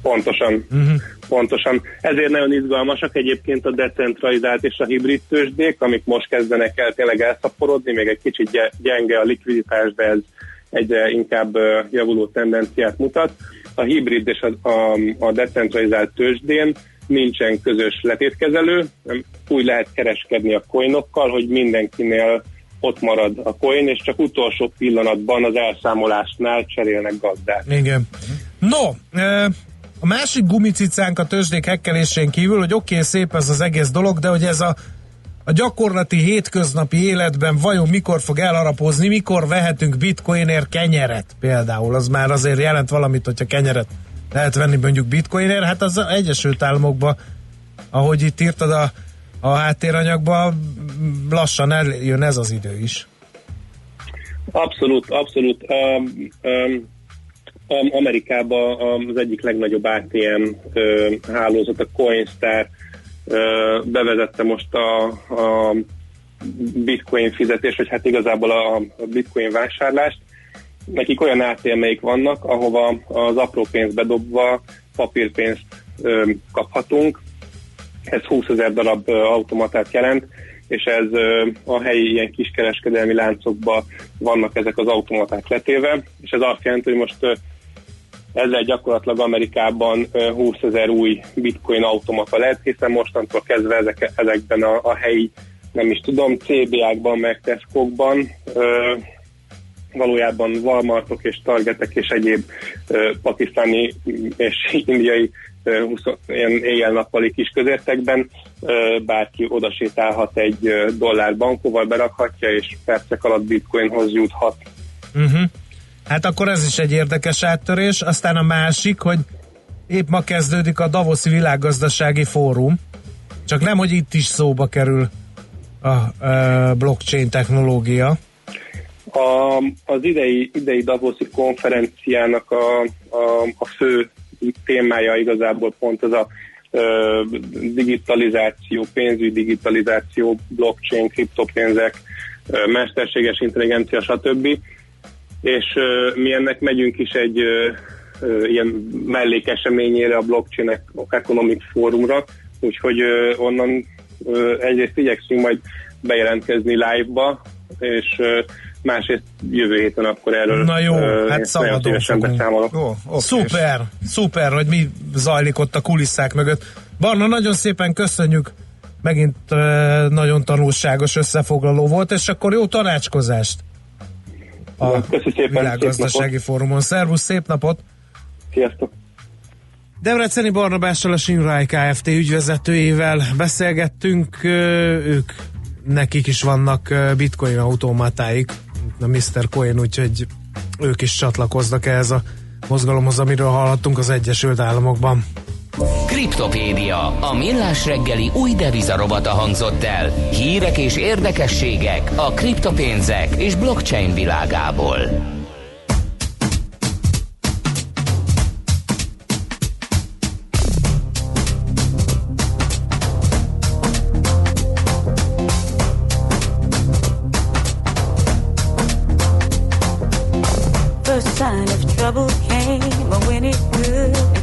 Pontosan. Uh-huh. Pontosan. Ezért nagyon izgalmasak egyébként a decentralizált és a hibrid tőzsdék, amik most kezdenek el tényleg elszaporodni, még egy kicsit gyenge a likviditás, de ez egyre inkább javuló tendenciát mutat. A hibrid és a, a, a decentralizált tőzsdén nincsen közös letétkezelő, úgy lehet kereskedni a coinokkal, hogy mindenkinél ott marad a coin, és csak utolsó pillanatban az elszámolásnál cserélnek gazdát. Igen. No, a másik gumicicánk a tőzsdék hekkelésén kívül, hogy oké, okay, szép ez az egész dolog, de hogy ez a, a gyakorlati hétköznapi életben vajon mikor fog elarapozni, mikor vehetünk bitcoinért kenyeret például, az már azért jelent valamit, hogyha kenyeret lehet venni mondjuk bitcoinért, hát az Egyesült Államokban, ahogy itt írtad a, a háttéranyagba, lassan eljön ez az idő is. Abszolút, abszolút. Um, um, Amerikában az egyik legnagyobb ATM hálózat, a Coinstar bevezette most a, a bitcoin fizetés, vagy hát igazából a bitcoin vásárlást, nekik olyan ATM-eik vannak, ahova az apró pénzt bedobva papírpénzt kaphatunk. Ez 20 ezer darab automatát jelent, és ez a helyi ilyen kiskereskedelmi láncokban vannak ezek az automaták letéve, és ez azt jelenti, hogy most ezzel gyakorlatilag Amerikában 20 ezer új bitcoin automata lehet, hiszen mostantól kezdve ezek, ezekben a, a helyi, nem is tudom, CBA-kban, meg Tesco-kban valójában Walmartok és Targetek és egyéb uh, pakisztáni és indiai uh, 20, ilyen éjjel-nappali kis közértekben bárki oda sétálhat egy dollár bankóval, berakhatja, és percek alatt bitcoinhoz juthat. Uh-huh. Hát akkor ez is egy érdekes áttörés. Aztán a másik, hogy épp ma kezdődik a Davoszi Világgazdasági Fórum, csak nem, hogy itt is szóba kerül a, a blockchain technológia. A, az idei, idei Davoszi konferenciának a, a, a fő témája igazából pont az a ö, digitalizáció, pénzügyi digitalizáció, blockchain, kriptopénzek, ö, mesterséges intelligencia, stb. És mi ennek megyünk is egy ilyen mellékeseményére a Blockchain Economic Fórumra, úgyhogy onnan egyrészt igyekszünk majd bejelentkezni live-ba, és másrészt jövő héten akkor erről Na jó, uh, hát szabadon. Jó, okay. Szuper, szuper, hogy mi zajlik ott a kulisszák mögött. Barna, nagyon szépen köszönjük, megint uh, nagyon tanulságos összefoglaló volt, és akkor jó tanácskozást a világgazdasági fórumon. Szervusz, szép napot! Sziasztok! Debreceni Barnabással a Sinrai Kft. ügyvezetőjével beszélgettünk, ők nekik is vannak bitcoin automatáik, a Mr. Coin, úgyhogy ők is csatlakoznak ehhez a mozgalomhoz, amiről hallhattunk az Egyesült Államokban. Kriptopédia, a millás reggeli új devizarobata hangzott el. Hírek és érdekességek a kriptopénzek és blockchain világából. First sign of trouble came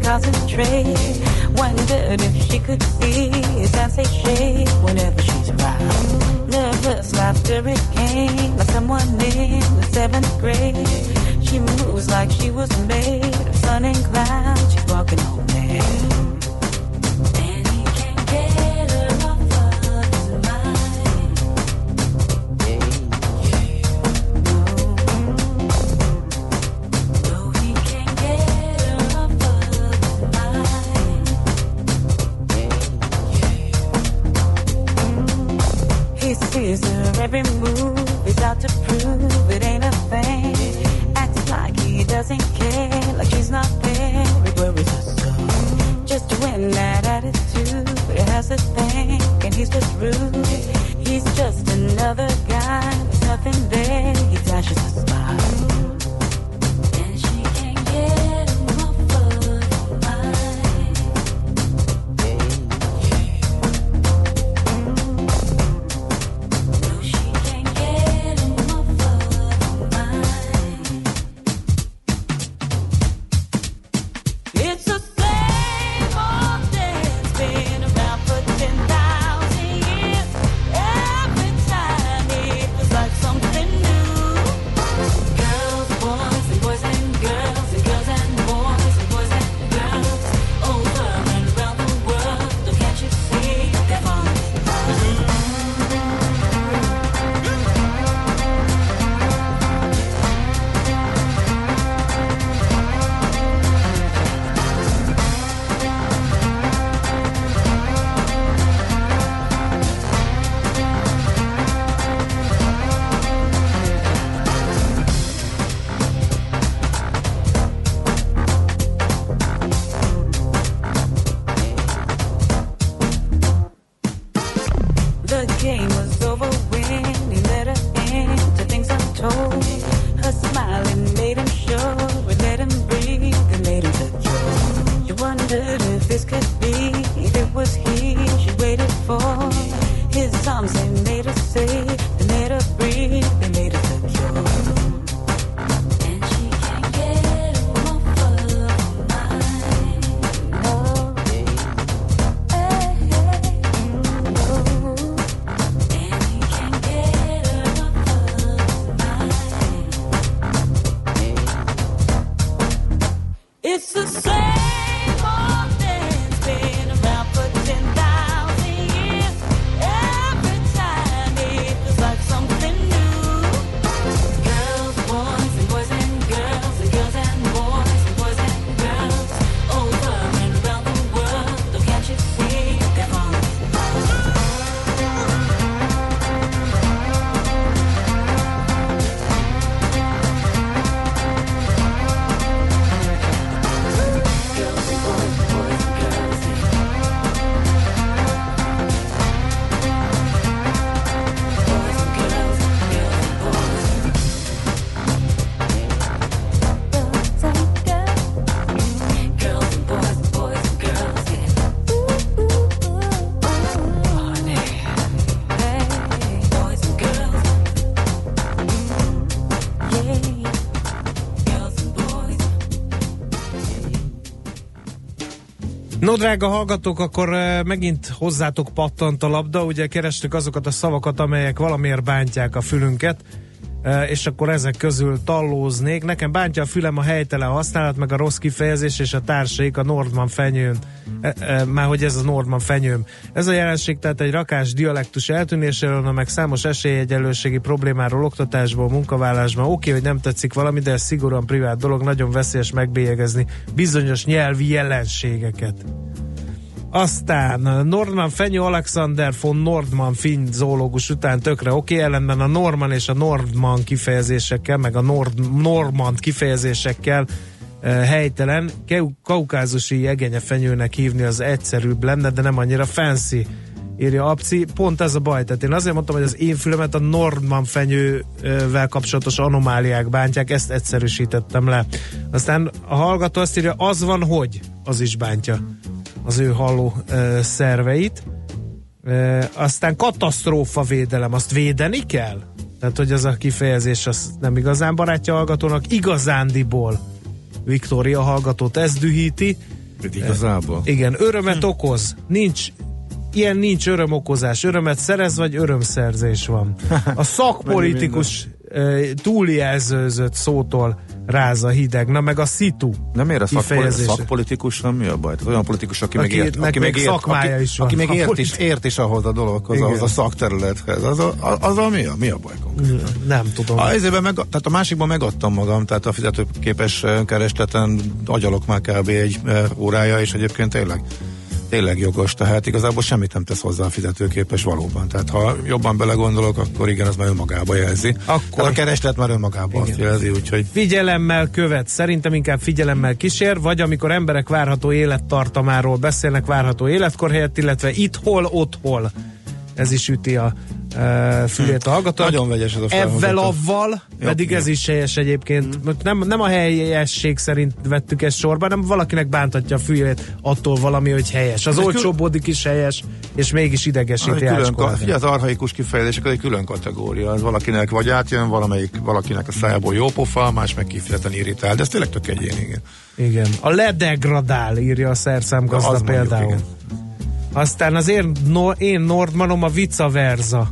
concentrate. Wondered if she could be say she. whenever she's around. Nervous laughter, it came like someone in the seventh grade. She moves like she was made of sun and clouds. She's walking on air. Drága hallgatók, akkor eh, megint hozzátok pattant a labda, ugye kerestük azokat a szavakat, amelyek valamiért bántják a fülünket, eh, és akkor ezek közül tallóznék. Nekem bántja a fülem a helytelen használat, meg a rossz kifejezés és a társaik a Nordman fenyőn. E, e, már hogy ez a Nordman fenyőm. Ez a jelenség tehát egy rakás dialektus eltűnéséről, meg számos esélyegyenlőségi problémáról, oktatásból, munkavállásban. Oké, hogy nem tetszik valami, de ez szigorúan privát dolog, nagyon veszélyes megbélyegezni bizonyos nyelvi jelenségeket. Aztán Nordman Fenyő Alexander von Nordman finn zoológus után tökre oké, okay, ellenben a Norman és a Nordman kifejezésekkel, meg a Nord, Normand kifejezésekkel eh, helytelen. Kaukázusi egenye fenyőnek hívni az egyszerűbb lenne, de nem annyira fancy írja Apci. Pont ez a baj. Tehát én azért mondtam, hogy az én fülemet a Nordman fenyővel kapcsolatos anomáliák bántják, ezt egyszerűsítettem le. Aztán a hallgató azt írja, az van, hogy az is bántja az ő halló ö, szerveit. Ö, aztán katasztrófa védelem, azt védeni kell? Tehát, hogy az a kifejezés az nem igazán barátja hallgatónak, igazándiból Viktória hallgatót ez dühíti. Igazából. Igen, örömet okoz. Nincs ilyen nincs örömokozás. Örömet szerez, vagy örömszerzés van. A szakpolitikus túljelzőzött szótól ráza hideg. Na meg a szitu Nem ér a kifejezése. szakpolitikusra mi a baj? Tehát olyan politikus, aki, Aki- meg ért, meg aki meg ért, aki, is van. aki még A ért is, ért is ahhoz a dologhoz, Igen. ahhoz a szakterülethez. Az a, az a mi a, mi a baj konkrétan? Nem tudom. A, ezében meg, tehát a másikban megadtam magam, tehát a fizetőképes eh, keresleten agyalok már kb. egy eh, órája, és egyébként tényleg tényleg jogos, tehát igazából semmit nem tesz hozzá a fizetőképes valóban. Tehát ha jobban belegondolok, akkor igen, az már önmagába jelzi. Akkor- Tehát a kereslet már önmagába azt jelzi, úgyhogy Figyelemmel követ, szerintem inkább figyelemmel kísér, vagy amikor emberek várható élettartamáról beszélnek, várható életkor helyett, illetve itt hol, ott hol. Ez is üti a e, fülét a hallgató. Nagyon vegyes ez a felhozata. avval, pedig ez is helyes egyébként. Mm. Nem, nem a helyesség szerint vettük ezt sorba, hanem valakinek bántatja a fülét attól valami, hogy helyes. Az olcsóbbodik is helyes, és mégis idegesíti egy külön, figyelj, az arhaikus kifejezések az egy külön kategória. Az valakinek vagy átjön, valamelyik, valakinek a szájából jó pofa, más meg kifejezetten irritál, de ez tényleg tök egyéni, igen. Igen. A ledegradál, írja a szerszámgazda Az mondjuk, például. igen. Aztán az én, no, én Nordmanom a vice versa.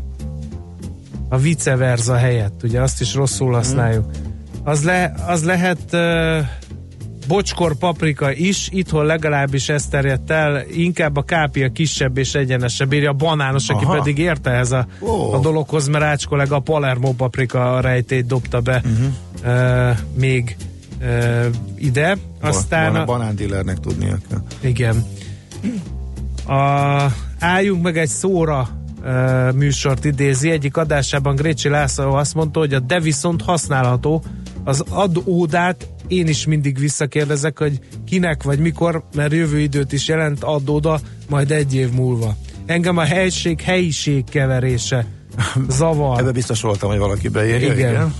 A vice versa helyett, ugye azt is rosszul használjuk. Az, le, az lehet uh, bocskor paprika is, itthon legalábbis ez terjedt el, inkább a kápia kisebb és egyenesebb, írja a banános, aki Aha. pedig érte ez a, Ó. a dologhoz, mert Ács kollega a Palermo paprika rejtét dobta be uh, még uh, ide. Aztán Ban- a, banándillernek tudnia kell. igen. A, álljunk meg egy szóra uh, műsort idézi. Egyik adásában Grécsi László azt mondta, hogy a de viszont használható. Az adódát én is mindig visszakérdezek, hogy kinek vagy mikor, mert jövő időt is jelent adóda, majd egy év múlva. Engem a helység, helyiség keverése zavar. Ebbe biztos voltam, hogy valaki beírja. Igen. igen.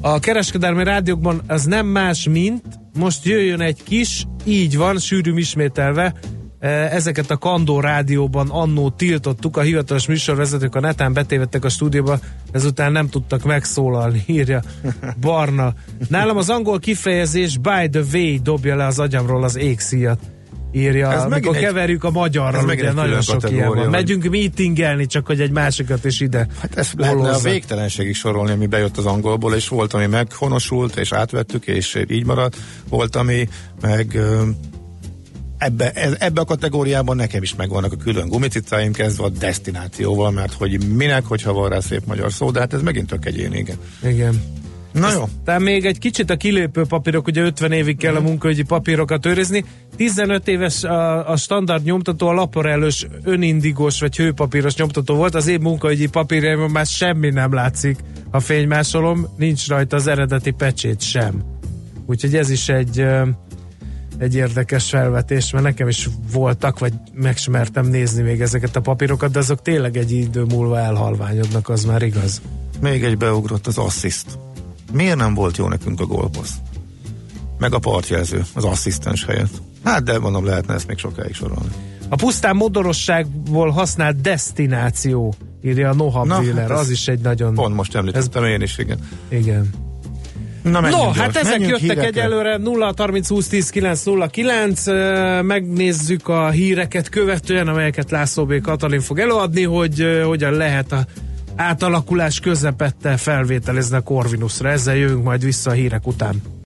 A kereskedelmi rádiókban az nem más, mint most jöjjön egy kis, így van, sűrűm ismételve, ezeket a Kandó rádióban annó tiltottuk, a hivatalos műsorvezetők a netán betévettek a stúdióba, ezután nem tudtak megszólalni, írja Barna. Nálam az angol kifejezés by the way dobja le az agyamról az égszíjat írja, Ez amikor egy- keverjük a magyarral, ugye nagyon sok ilyen van. Megyünk meetingelni, csak hogy egy másikat is ide Hát ezt lehetne a végtelenségig sorolni, ami bejött az angolból, és volt, ami meghonosult, és átvettük, és így maradt. Volt, ami meg ebbe, ebbe a kategóriában nekem is megvannak a külön gumicicáim, kezdve a destinációval, mert hogy minek, hogyha van rá szép magyar szó, de hát ez megint tök egyéni, igen. Igen. Na jó. Tehát még egy kicsit a kilépő papírok, ugye 50 évig kell a munkaügyi papírokat őrizni. 15 éves a, a standard nyomtató, a laporelős önindigós vagy hőpapíros nyomtató volt. Az én munkaügyi papírjaimon már semmi nem látszik, ha fénymásolom, nincs rajta az eredeti pecsét sem. Úgyhogy ez is egy egy érdekes felvetés, mert nekem is voltak, vagy megsmertem nézni még ezeket a papírokat, de azok tényleg egy idő múlva elhalványodnak, az már igaz. Még egy beugrott az assziszt. Miért nem volt jó nekünk a gólpassz? Meg a partjelző, az asszisztens helyett. Hát de mondom, lehetne ezt még sokáig sorolni. A pusztán modorosságból használt destináció, írja a Nohab Na, Wheeler, hát ez az is egy nagyon... Pont most említettem én is, igen. Igen. Na, No, gyors. hát ezek Menjünk jöttek hírekre. egyelőre 0 30 20 10 9 0 9 ö, megnézzük a híreket követően, amelyeket László B. Katalin fog előadni, hogy hogyan lehet a átalakulás közepette felvételizni a Corvinusra. Ezzel jövünk majd vissza a hírek után.